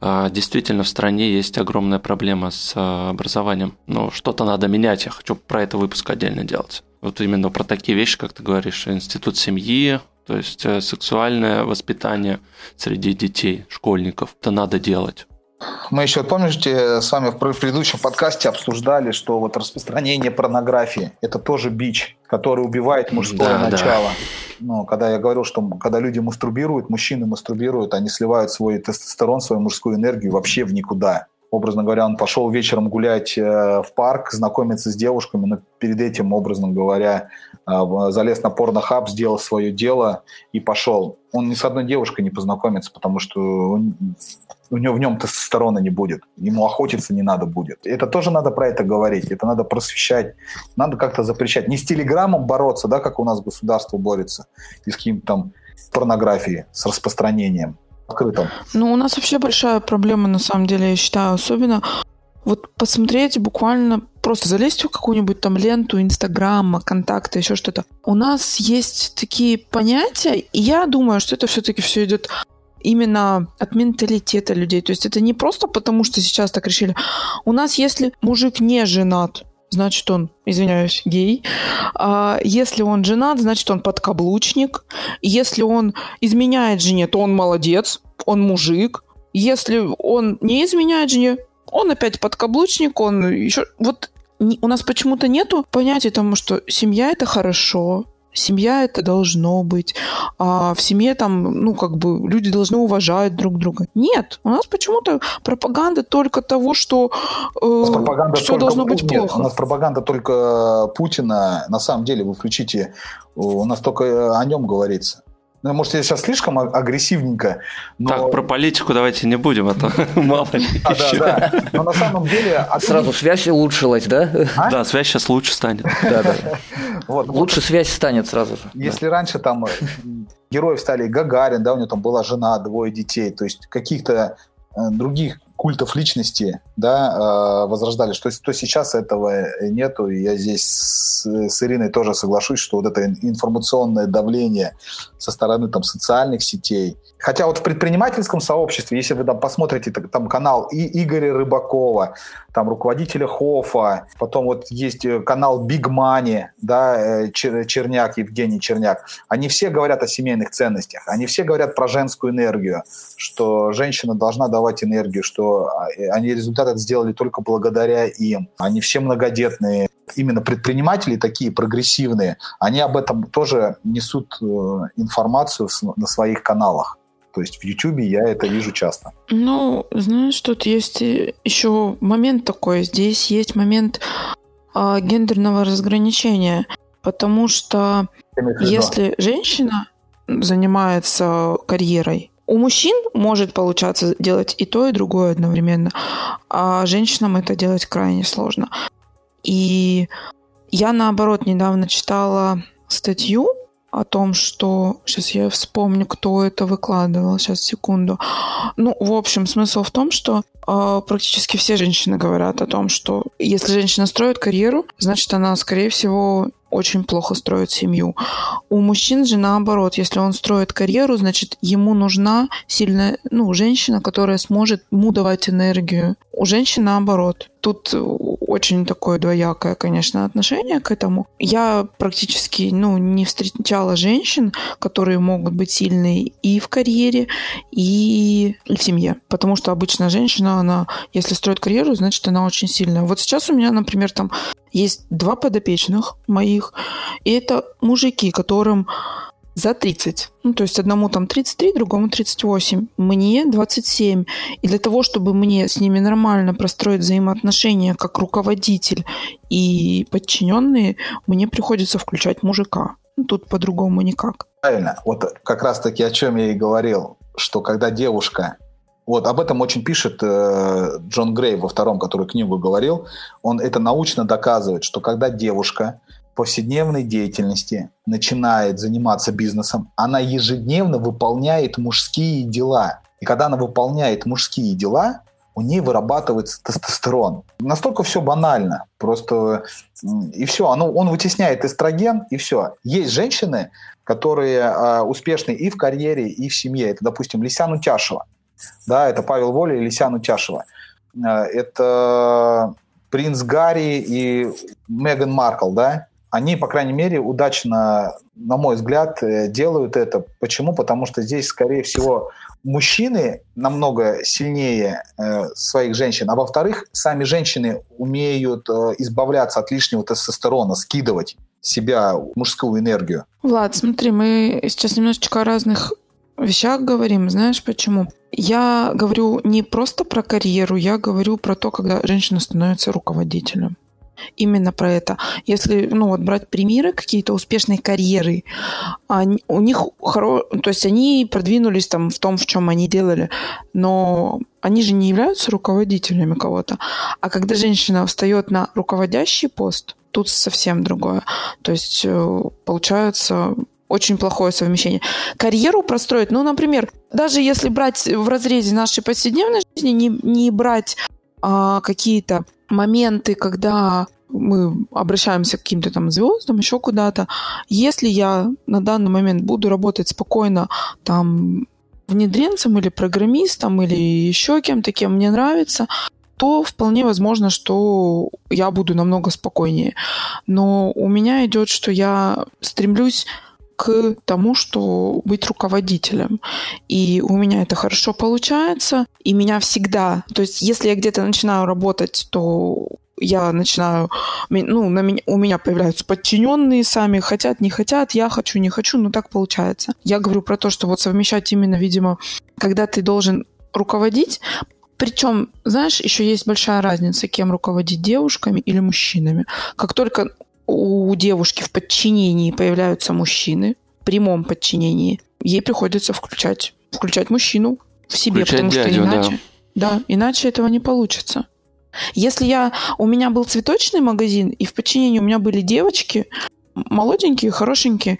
а, действительно в стране есть огромная проблема с а, образованием. Ну, что-то надо менять, я хочу про это выпуск отдельно делать. Вот именно про такие вещи, как ты говоришь, институт семьи, то есть э, сексуальное воспитание среди детей, школьников, это надо делать. Мы еще, помните, с вами в предыдущем подкасте обсуждали, что вот распространение порнографии – это тоже бич, который убивает мужское да, начало. Да. Ну, когда я говорил, что когда люди мастурбируют, мужчины мастурбируют, они сливают свой тестостерон, свою мужскую энергию вообще в никуда. Образно говоря, он пошел вечером гулять э, в парк, знакомиться с девушками, но перед этим, образно говоря, э, залез на порнохаб, сделал свое дело и пошел. Он ни с одной девушкой не познакомится, потому что он, у него в нем тестостерона не будет, ему охотиться не надо будет. Это тоже надо про это говорить, это надо просвещать, надо как-то запрещать. Не с телеграммом бороться, да, как у нас государство борется, и с каким-то там порнографией, с распространением открытым. Ну, у нас вообще большая проблема, на самом деле, я считаю, особенно вот посмотреть буквально просто залезть в какую-нибудь там ленту Инстаграма, контакты, еще что-то. У нас есть такие понятия, и я думаю, что это все-таки все идет именно от менталитета людей. То есть это не просто потому, что сейчас так решили. У нас, если мужик не женат, значит он, извиняюсь, гей. А если он женат, значит он подкаблучник. Если он изменяет жене, то он молодец, он мужик. Если он не изменяет жене, он опять подкаблучник, он еще... Вот у нас почему-то нету понятия тому, что семья это хорошо, семья это должно быть, а в семье там, ну, как бы люди должны уважать друг друга. Нет, у нас почему-то пропаганда только того, что э, все должно быть Нет, плохо. У нас пропаганда только Путина. На самом деле, вы включите, у нас только о нем говорится. Ну, может, я сейчас слишком агрессивненько. Но... Так, про политику давайте не будем, а то [LAUGHS] мало ли а, Да, да. Но на самом деле... [LAUGHS] Сразу связь улучшилась, да? А? Да, связь сейчас лучше станет. [LAUGHS] Да, да. Вот, лучше вот, связь станет сразу же. Если да. раньше там э, героев стали Гагарин, да, у него там была жена, двое детей, то есть каких-то э, других культов личности, да, э, возрождали, что то сейчас этого нету, и я здесь с, Ириной тоже соглашусь, что вот это информационное давление со стороны там социальных сетей, Хотя вот в предпринимательском сообществе, если вы там посмотрите там канал и Игоря Рыбакова, там руководителя Хофа, потом вот есть э, канал Big Money, да, э, Черняк, Евгений Черняк, они все говорят о семейных ценностях, они все говорят про женскую энергию, что женщина должна давать энергию, что что а, они результат это сделали только благодаря им. Они все многодетные. Именно предприниматели такие прогрессивные, они об этом тоже несут э, информацию на своих каналах. То есть в YouTube я это вижу часто. Ну, знаешь, тут есть еще момент такой. Здесь есть момент э, гендерного разграничения. Потому что если женщина занимается карьерой, у мужчин может получаться делать и то, и другое одновременно, а женщинам это делать крайне сложно. И я, наоборот, недавно читала статью о том, что... Сейчас я вспомню, кто это выкладывал. Сейчас, секунду. Ну, в общем, смысл в том, что э, практически все женщины говорят о том, что если женщина строит карьеру, значит, она, скорее всего, очень плохо строит семью. У мужчин же наоборот, если он строит карьеру, значит, ему нужна сильная, ну, женщина, которая сможет ему давать энергию. У женщин наоборот. Тут очень такое двоякое, конечно, отношение к этому. Я практически, ну, не встречала женщин, которые могут быть сильные и в карьере, и в семье. Потому что обычно женщина, она, если строит карьеру, значит, она очень сильная. Вот сейчас у меня, например, там есть два подопечных моих, и это мужики, которым за 30. Ну, то есть одному там 33, другому 38. Мне 27. И для того, чтобы мне с ними нормально простроить взаимоотношения как руководитель и подчиненные, мне приходится включать мужика. Ну, тут по-другому никак. Правильно. Вот как раз-таки о чем я и говорил, что когда девушка вот об этом очень пишет э, Джон Грей во втором, который книгу говорил. Он это научно доказывает, что когда девушка повседневной деятельности начинает заниматься бизнесом, она ежедневно выполняет мужские дела. И когда она выполняет мужские дела, у нее вырабатывается тестостерон. Настолько все банально. Просто и все. Оно, он вытесняет эстроген, и все. Есть женщины, которые э, успешны и в карьере, и в семье. Это, допустим, Лисян Утяшева. Да, это Павел Воля и Лисян Утяшева. Э, это принц Гарри и Меган Маркл, да? Они, по крайней мере, удачно, на мой взгляд, э, делают это. Почему? Потому что здесь, скорее всего, мужчины намного сильнее э, своих женщин, а во-вторых, сами женщины умеют э, избавляться от лишнего тестостерона, скидывать себя мужскую энергию. Влад, смотри, мы сейчас немножечко о разных вещах говорим. Знаешь почему? Я говорю не просто про карьеру, я говорю про то, когда женщина становится руководителем. Именно про это. Если ну, вот брать примеры какие-то успешной карьеры, они, у них хоро... то есть они продвинулись там в том, в чем они делали, но они же не являются руководителями кого-то. А когда женщина встает на руководящий пост, тут совсем другое. То есть э, получается очень плохое совмещение. Карьеру простроить, ну, например, даже если брать в разрезе нашей повседневной жизни, не, не брать а, какие-то моменты, когда мы обращаемся к каким-то там звездам, еще куда-то. Если я на данный момент буду работать спокойно там внедренцем или программистом или еще кем-то, кем мне нравится, то вполне возможно, что я буду намного спокойнее. Но у меня идет, что я стремлюсь к тому, что быть руководителем. И у меня это хорошо получается. И меня всегда... То есть если я где-то начинаю работать, то я начинаю, ну, на меня, у меня появляются подчиненные сами, хотят, не хотят, я хочу, не хочу, но так получается. Я говорю про то, что вот совмещать именно, видимо, когда ты должен руководить, причем, знаешь, еще есть большая разница, кем руководить девушками или мужчинами. Как только у девушки в подчинении появляются мужчины, в прямом подчинении, ей приходится включать, включать мужчину в себе, включать потому дядю, что иначе, да. да, иначе этого не получится. Если я, у меня был цветочный магазин, и в подчинении у меня были девочки, молоденькие, хорошенькие,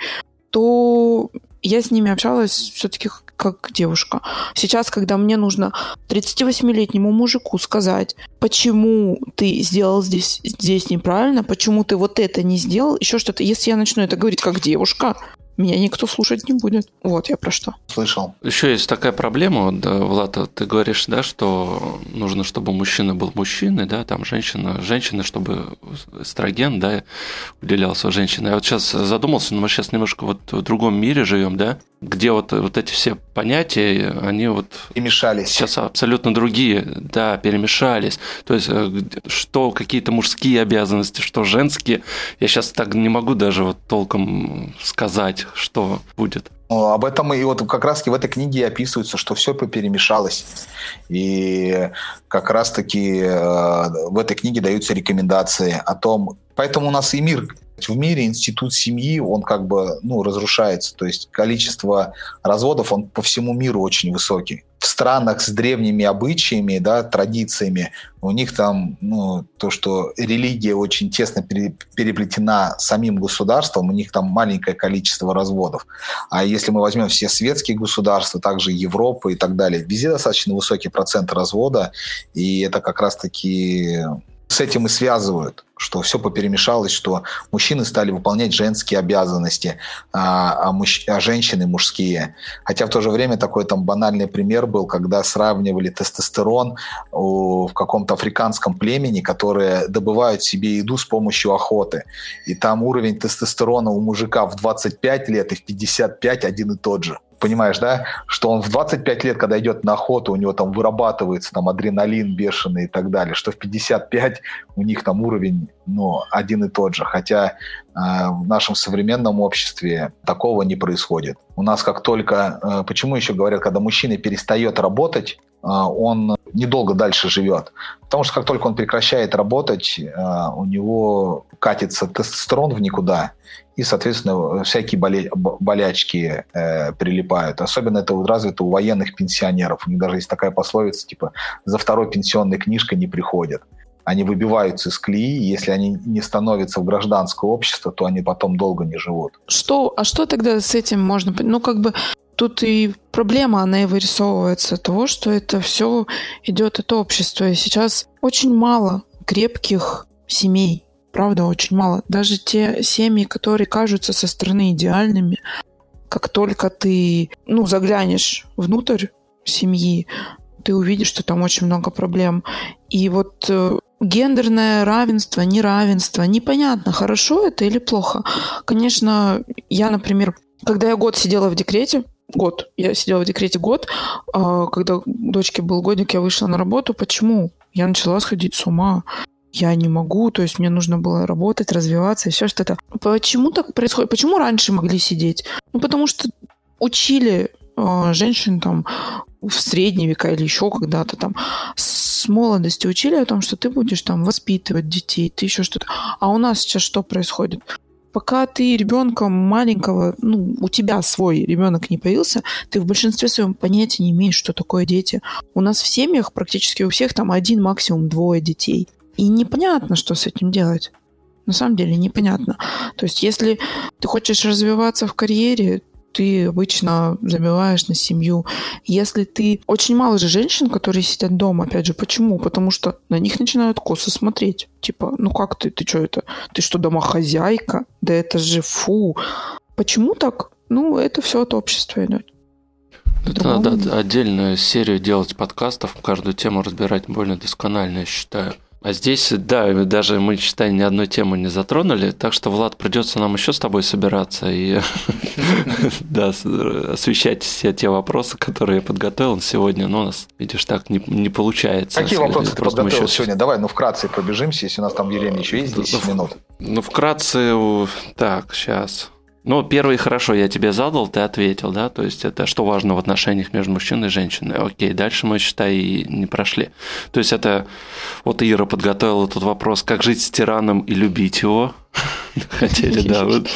то я с ними общалась все-таки как девушка. Сейчас, когда мне нужно 38-летнему мужику сказать, почему ты сделал здесь, здесь неправильно, почему ты вот это не сделал, еще что-то, если я начну это говорить как девушка, меня никто слушать не будет. Вот я про что. Слышал. Еще есть такая проблема, вот, Влад, ты говоришь, да, что нужно, чтобы мужчина был мужчиной, да, там женщина, женщина, чтобы эстроген, да, уделялся женщине. Я вот сейчас задумался, но мы сейчас немножко вот в другом мире живем, да, где вот, вот эти все понятия, они вот... Перемешались. Сейчас абсолютно другие, да, перемешались. То есть, э, что какие-то мужские обязанности, что женские. Я сейчас так не могу даже вот толком сказать, что будет. Ну, об этом и вот как раз в этой книге описывается, что все перемешалось. И как раз-таки э, в этой книге даются рекомендации о том, поэтому у нас и мир в мире институт семьи, он как бы, ну, разрушается. То есть количество разводов, он по всему миру очень высокий. В странах с древними обычаями, да, традициями, у них там, ну, то, что религия очень тесно переплетена самим государством, у них там маленькое количество разводов. А если мы возьмем все светские государства, также Европа и так далее, везде достаточно высокий процент развода, и это как раз-таки с этим и связывают, что все поперемешалось, что мужчины стали выполнять женские обязанности, а, а, мужч... а женщины мужские. Хотя в то же время такой там банальный пример был, когда сравнивали тестостерон у... в каком-то африканском племени, которые добывают себе еду с помощью охоты. И там уровень тестостерона у мужика в 25 лет и в 55 один и тот же понимаешь, да, что он в 25 лет, когда идет на охоту, у него там вырабатывается там адреналин бешеный и так далее, что в 55 у них там уровень, ну, один и тот же, хотя э, в нашем современном обществе такого не происходит. У нас как только, э, почему еще говорят, когда мужчина перестает работать, э, он недолго дальше живет, потому что как только он прекращает работать, э, у него катится тестостерон в никуда, и, соответственно, всякие боле- болячки э, прилипают. Особенно это вот развито у военных пенсионеров. У них даже есть такая пословица, типа, за второй пенсионной книжкой не приходят. Они выбиваются из колеи, если они не становятся в гражданское общество, то они потом долго не живут. Что, а что тогда с этим можно... Ну, как бы тут и проблема, она и вырисовывается того, что это все идет от общества. И сейчас очень мало крепких семей, правда, очень мало. Даже те семьи, которые кажутся со стороны идеальными, как только ты, ну, заглянешь внутрь семьи, ты увидишь, что там очень много проблем. И вот э, гендерное равенство, неравенство, непонятно, хорошо это или плохо. Конечно, я, например, когда я год сидела в декрете, год, я сидела в декрете год, а когда дочке был годик, я вышла на работу. Почему? Я начала сходить с ума я не могу, то есть мне нужно было работать, развиваться и все что-то. Почему так происходит? Почему раньше могли сидеть? Ну, потому что учили э, женщин там в средние века или еще когда-то там с молодости учили о том, что ты будешь там воспитывать детей, ты еще что-то. А у нас сейчас что происходит? Пока ты ребенка маленького, ну, у тебя свой ребенок не появился, ты в большинстве своем понятия не имеешь, что такое дети. У нас в семьях практически у всех там один, максимум двое детей. И непонятно, что с этим делать. На самом деле непонятно. То есть если ты хочешь развиваться в карьере, ты обычно забиваешь на семью. Если ты... Очень мало же женщин, которые сидят дома, опять же. Почему? Потому что на них начинают косо смотреть. Типа, ну как ты? Ты что это? Ты что, домохозяйка? Да это же фу. Почему так? Ну, это все от общества идет. Это надо отдельную серию делать подкастов, каждую тему разбирать более досконально, я считаю. А здесь, да, даже мы, считай, ни одной темы не затронули, так что, Влад, придется нам еще с тобой собираться и [LAUGHS] освещать все те вопросы, которые я подготовил сегодня, но у нас, видишь, так не, получается. Какие вопросы ты подготовил сегодня? Давай, ну, вкратце пробежимся, если у нас там время еще есть 10 минут. Ну, вкратце, так, сейчас. Ну, первый хорошо, я тебе задал, ты ответил, да, то есть это что важно в отношениях между мужчиной и женщиной. Окей, дальше мы, считай, не прошли. То есть это, вот Ира подготовила тут вопрос, как жить с тираном и любить его, [LAUGHS] хотели, да, вот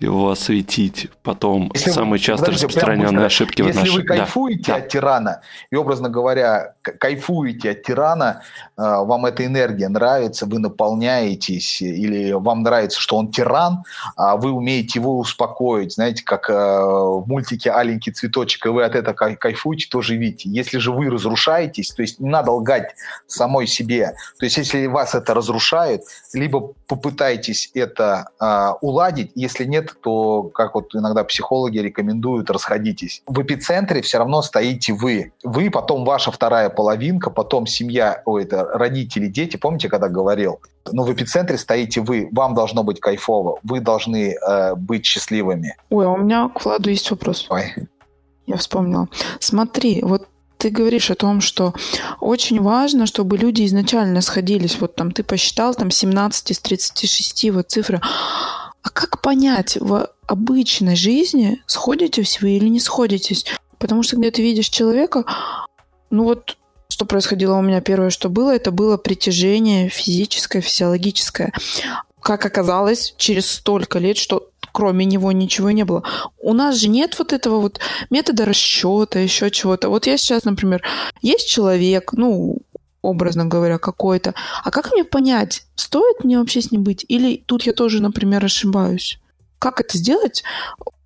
его осветить. Потом если самые часто распространенные ошибки в Если вы кайфуете да. от тирана, и, образно говоря, кайфуете от тирана, э, вам эта энергия нравится, вы наполняетесь, или вам нравится, что он тиран, а вы умеете его успокоить, знаете, как э, в мультике «Аленький цветочек», и вы от этого кайфуете, то живите. Если же вы разрушаетесь, то есть не надо лгать самой себе, то есть если вас это разрушает, либо попытайтесь это э, уладить. Если нет, то, как вот иногда психологи рекомендуют, расходитесь. В эпицентре все равно стоите вы. Вы, потом ваша вторая половинка, потом семья, ой, это родители, дети. Помните, когда говорил? Но в эпицентре стоите вы. Вам должно быть кайфово. Вы должны э, быть счастливыми. Ой, а у меня к Владу есть вопрос. Ой. Я вспомнила. Смотри, вот ты говоришь о том, что очень важно, чтобы люди изначально сходились. Вот там ты посчитал там 17 из 36 вот цифры. А как понять в обычной жизни, сходитесь вы или не сходитесь? Потому что когда ты видишь человека, ну вот что происходило у меня первое, что было, это было притяжение физическое, физиологическое. Как оказалось, через столько лет, что кроме него ничего не было. У нас же нет вот этого вот метода расчета, еще чего-то. Вот я сейчас, например, есть человек, ну, образно говоря, какой-то. А как мне понять, стоит мне вообще с ним быть? Или тут я тоже, например, ошибаюсь? Как это сделать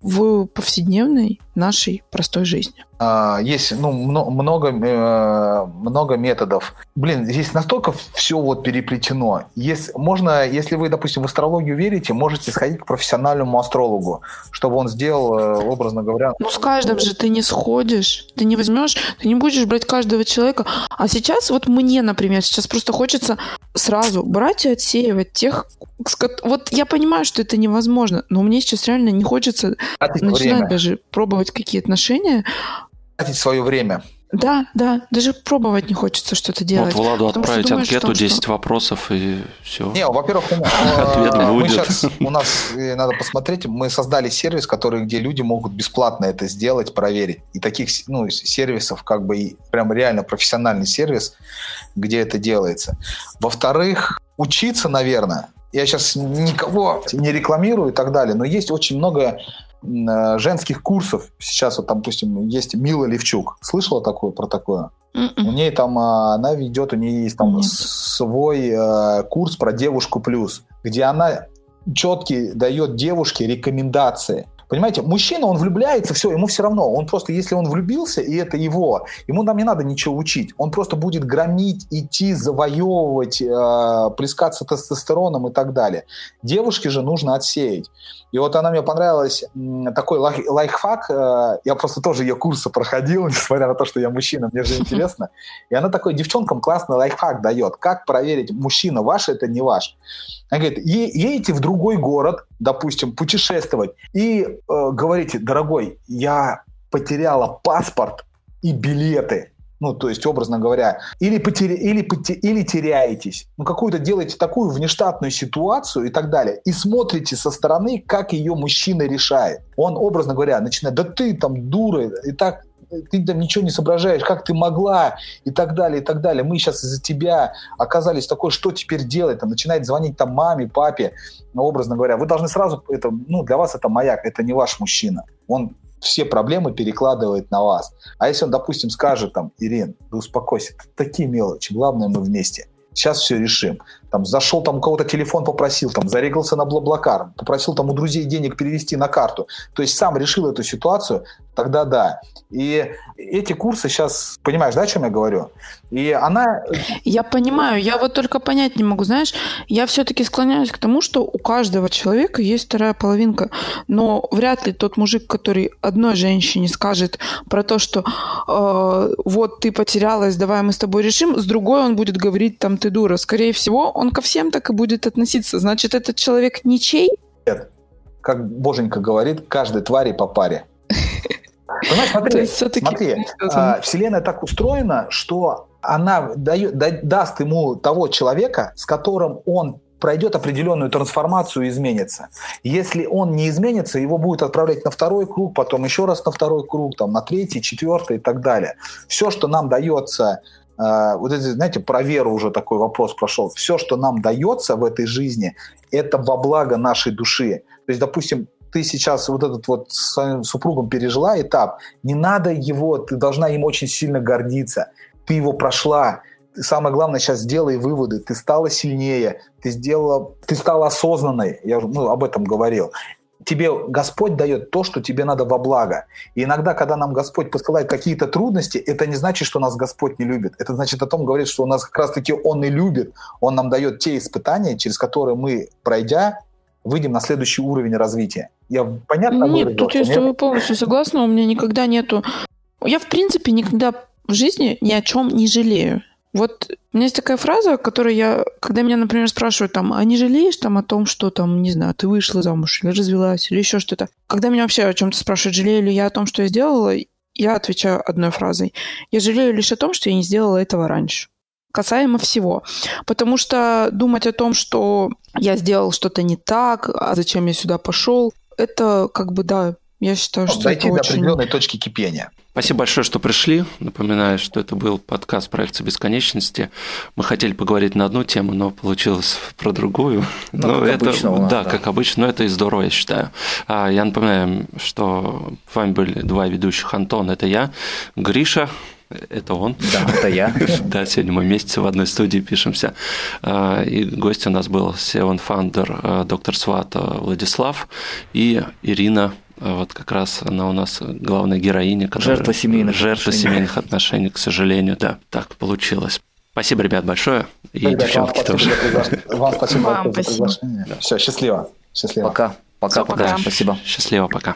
в повседневной нашей простой жизни? А, есть ну, много, э, много методов. Блин, здесь настолько все вот переплетено. Есть, можно, если вы, допустим, в астрологию верите, можете сходить к профессиональному астрологу, чтобы он сделал, э, образно говоря... Ну, с каждым же ты не сходишь, ты не возьмешь, ты не будешь брать каждого человека. А сейчас вот мне, например, сейчас просто хочется сразу брать и отсеивать тех... Вот я понимаю, что это невозможно, но мне сейчас реально не хочется начинать время. даже пробовать какие отношения, тратить свое время. Да, да, даже пробовать не хочется что-то делать. Вот Владу отправить думаешь, анкету, том, 10 что... вопросов и все. Не, во-первых, [LAUGHS] ответ э, будет. Сейчас, [LAUGHS] у нас, э, надо посмотреть, мы создали сервис, который, где люди могут бесплатно это сделать, проверить. И таких ну, сервисов, как бы прям реально профессиональный сервис, где это делается. Во-вторых, учиться, наверное, я сейчас никого не рекламирую и так далее, но есть очень много женских курсов. Сейчас вот там, допустим, есть Мила Левчук. Слышала такое про такое? Mm-mm. М-м. У нее там, а, она ведет, у нее есть там Нет. свой э, курс про девушку плюс, где она четкий дает девушке рекомендации Понимаете, мужчина, он влюбляется, все, ему все равно. Он просто, если он влюбился, и это его, ему нам не надо ничего учить. Он просто будет громить, идти, завоевывать, э, плескаться тестостероном и так далее. Девушке же нужно отсеять. И вот она мне понравилась, такой лайф, лайфхак, э, я просто тоже ее курсы проходил, [LAUGHS] несмотря на то, что я мужчина, мне же интересно. И она такой девчонкам классный лайфхак дает, как проверить, мужчина ваш это не ваш. Она говорит, едете в другой город, допустим, путешествовать, и э, говорите, дорогой, я потеряла паспорт и билеты. Ну, то есть, образно говоря, или, потери, или, или теряетесь, ну, какую-то делаете такую внештатную ситуацию и так далее, и смотрите со стороны, как ее мужчина решает. Он, образно говоря, начинает, да ты там дура, и так ты там ничего не соображаешь, как ты могла, и так далее, и так далее. Мы сейчас из-за тебя оказались такой, что теперь делать? Там начинает звонить там маме, папе, ну, образно говоря. Вы должны сразу, это, ну, для вас это маяк, это не ваш мужчина. Он все проблемы перекладывает на вас. А если он, допустим, скажет там, Ирин, да успокойся, это такие мелочи, главное мы вместе. Сейчас все решим. Там зашел, там у кого-то телефон попросил, там зарегался на Блаблакар, попросил там у друзей денег перевести на карту. То есть сам решил эту ситуацию, тогда да. И эти курсы сейчас, понимаешь, да, о чем я говорю? И она... Я понимаю, я вот только понять не могу, знаешь, я все-таки склоняюсь к тому, что у каждого человека есть вторая половинка, но вряд ли тот мужик, который одной женщине скажет про то, что э, вот ты потерялась, давай мы с тобой решим, с другой он будет говорить, там, ты дура. Скорее всего, он ко всем так и будет относиться. Значит, этот человек ничей? Нет. Как Боженька говорит, каждой твари по паре. Понимаешь, смотри, смотри а, Вселенная так устроена, что она дает, да, даст ему того человека, с которым он пройдет определенную трансформацию и изменится. Если он не изменится, его будет отправлять на второй круг, потом еще раз на второй круг, там, на третий, четвертый и так далее. Все, что нам дается вот это, знаете, про веру уже такой вопрос прошел. Все, что нам дается в этой жизни, это во благо нашей души. То есть, допустим, ты сейчас вот этот вот с своим супругом пережила этап, не надо его, ты должна им очень сильно гордиться. Ты его прошла, самое главное сейчас сделай выводы. Ты стала сильнее, ты сделала, ты стала осознанной. Я ну, об этом говорил. Тебе Господь дает то, что тебе надо во благо. И иногда, когда нам Господь посылает какие-то трудности, это не значит, что нас Господь не любит. Это значит о том, говорит, что у нас как раз-таки Он и любит. Он нам дает те испытания, через которые мы, пройдя, выйдем на следующий уровень развития. Я понятно Нет, тут я с тобой полностью согласна. У меня никогда нету... Я, в принципе, никогда в жизни ни о чем не жалею. Вот у меня есть такая фраза, которую я, когда меня, например, спрашивают там, а не жалеешь там о том, что там, не знаю, ты вышла замуж или развелась или еще что-то. Когда меня вообще о чем-то спрашивают, жалею ли я о том, что я сделала, я отвечаю одной фразой. Я жалею лишь о том, что я не сделала этого раньше. Касаемо всего. Потому что думать о том, что я сделал что-то не так, а зачем я сюда пошел, это как бы, да, я считаю, что Дойти это до очень... определенной точки кипения. Спасибо большое, что пришли. Напоминаю, что это был подкаст проекции бесконечности. Мы хотели поговорить на одну тему, но получилось про другую. Ну, но как это, обычно нас, да, да. как обычно, но это и здорово, я считаю. А, я напоминаю, что с вами были два ведущих. Антон, это я, Гриша, это он. Да, это я. [LAUGHS] Да, сегодня мы вместе в одной студии пишемся. А, И гость у нас был фаундер а, доктор Сват Владислав и Ирина вот как раз она у нас главная героиня. которая- Жертва семейных Жертва отношений. семейных отношений, к сожалению, да, так получилось. Спасибо, ребят, большое. И Ребят, девчонки вам тоже. спасибо за пригла- Вам спасибо Вам за спасибо. приглашение. Все, счастливо. Счастливо. Пока. Пока, Всё, пока. пока. Спасибо. Счастливо, пока.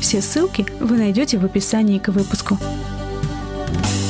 Все ссылки вы найдете в описании к выпуску. thank you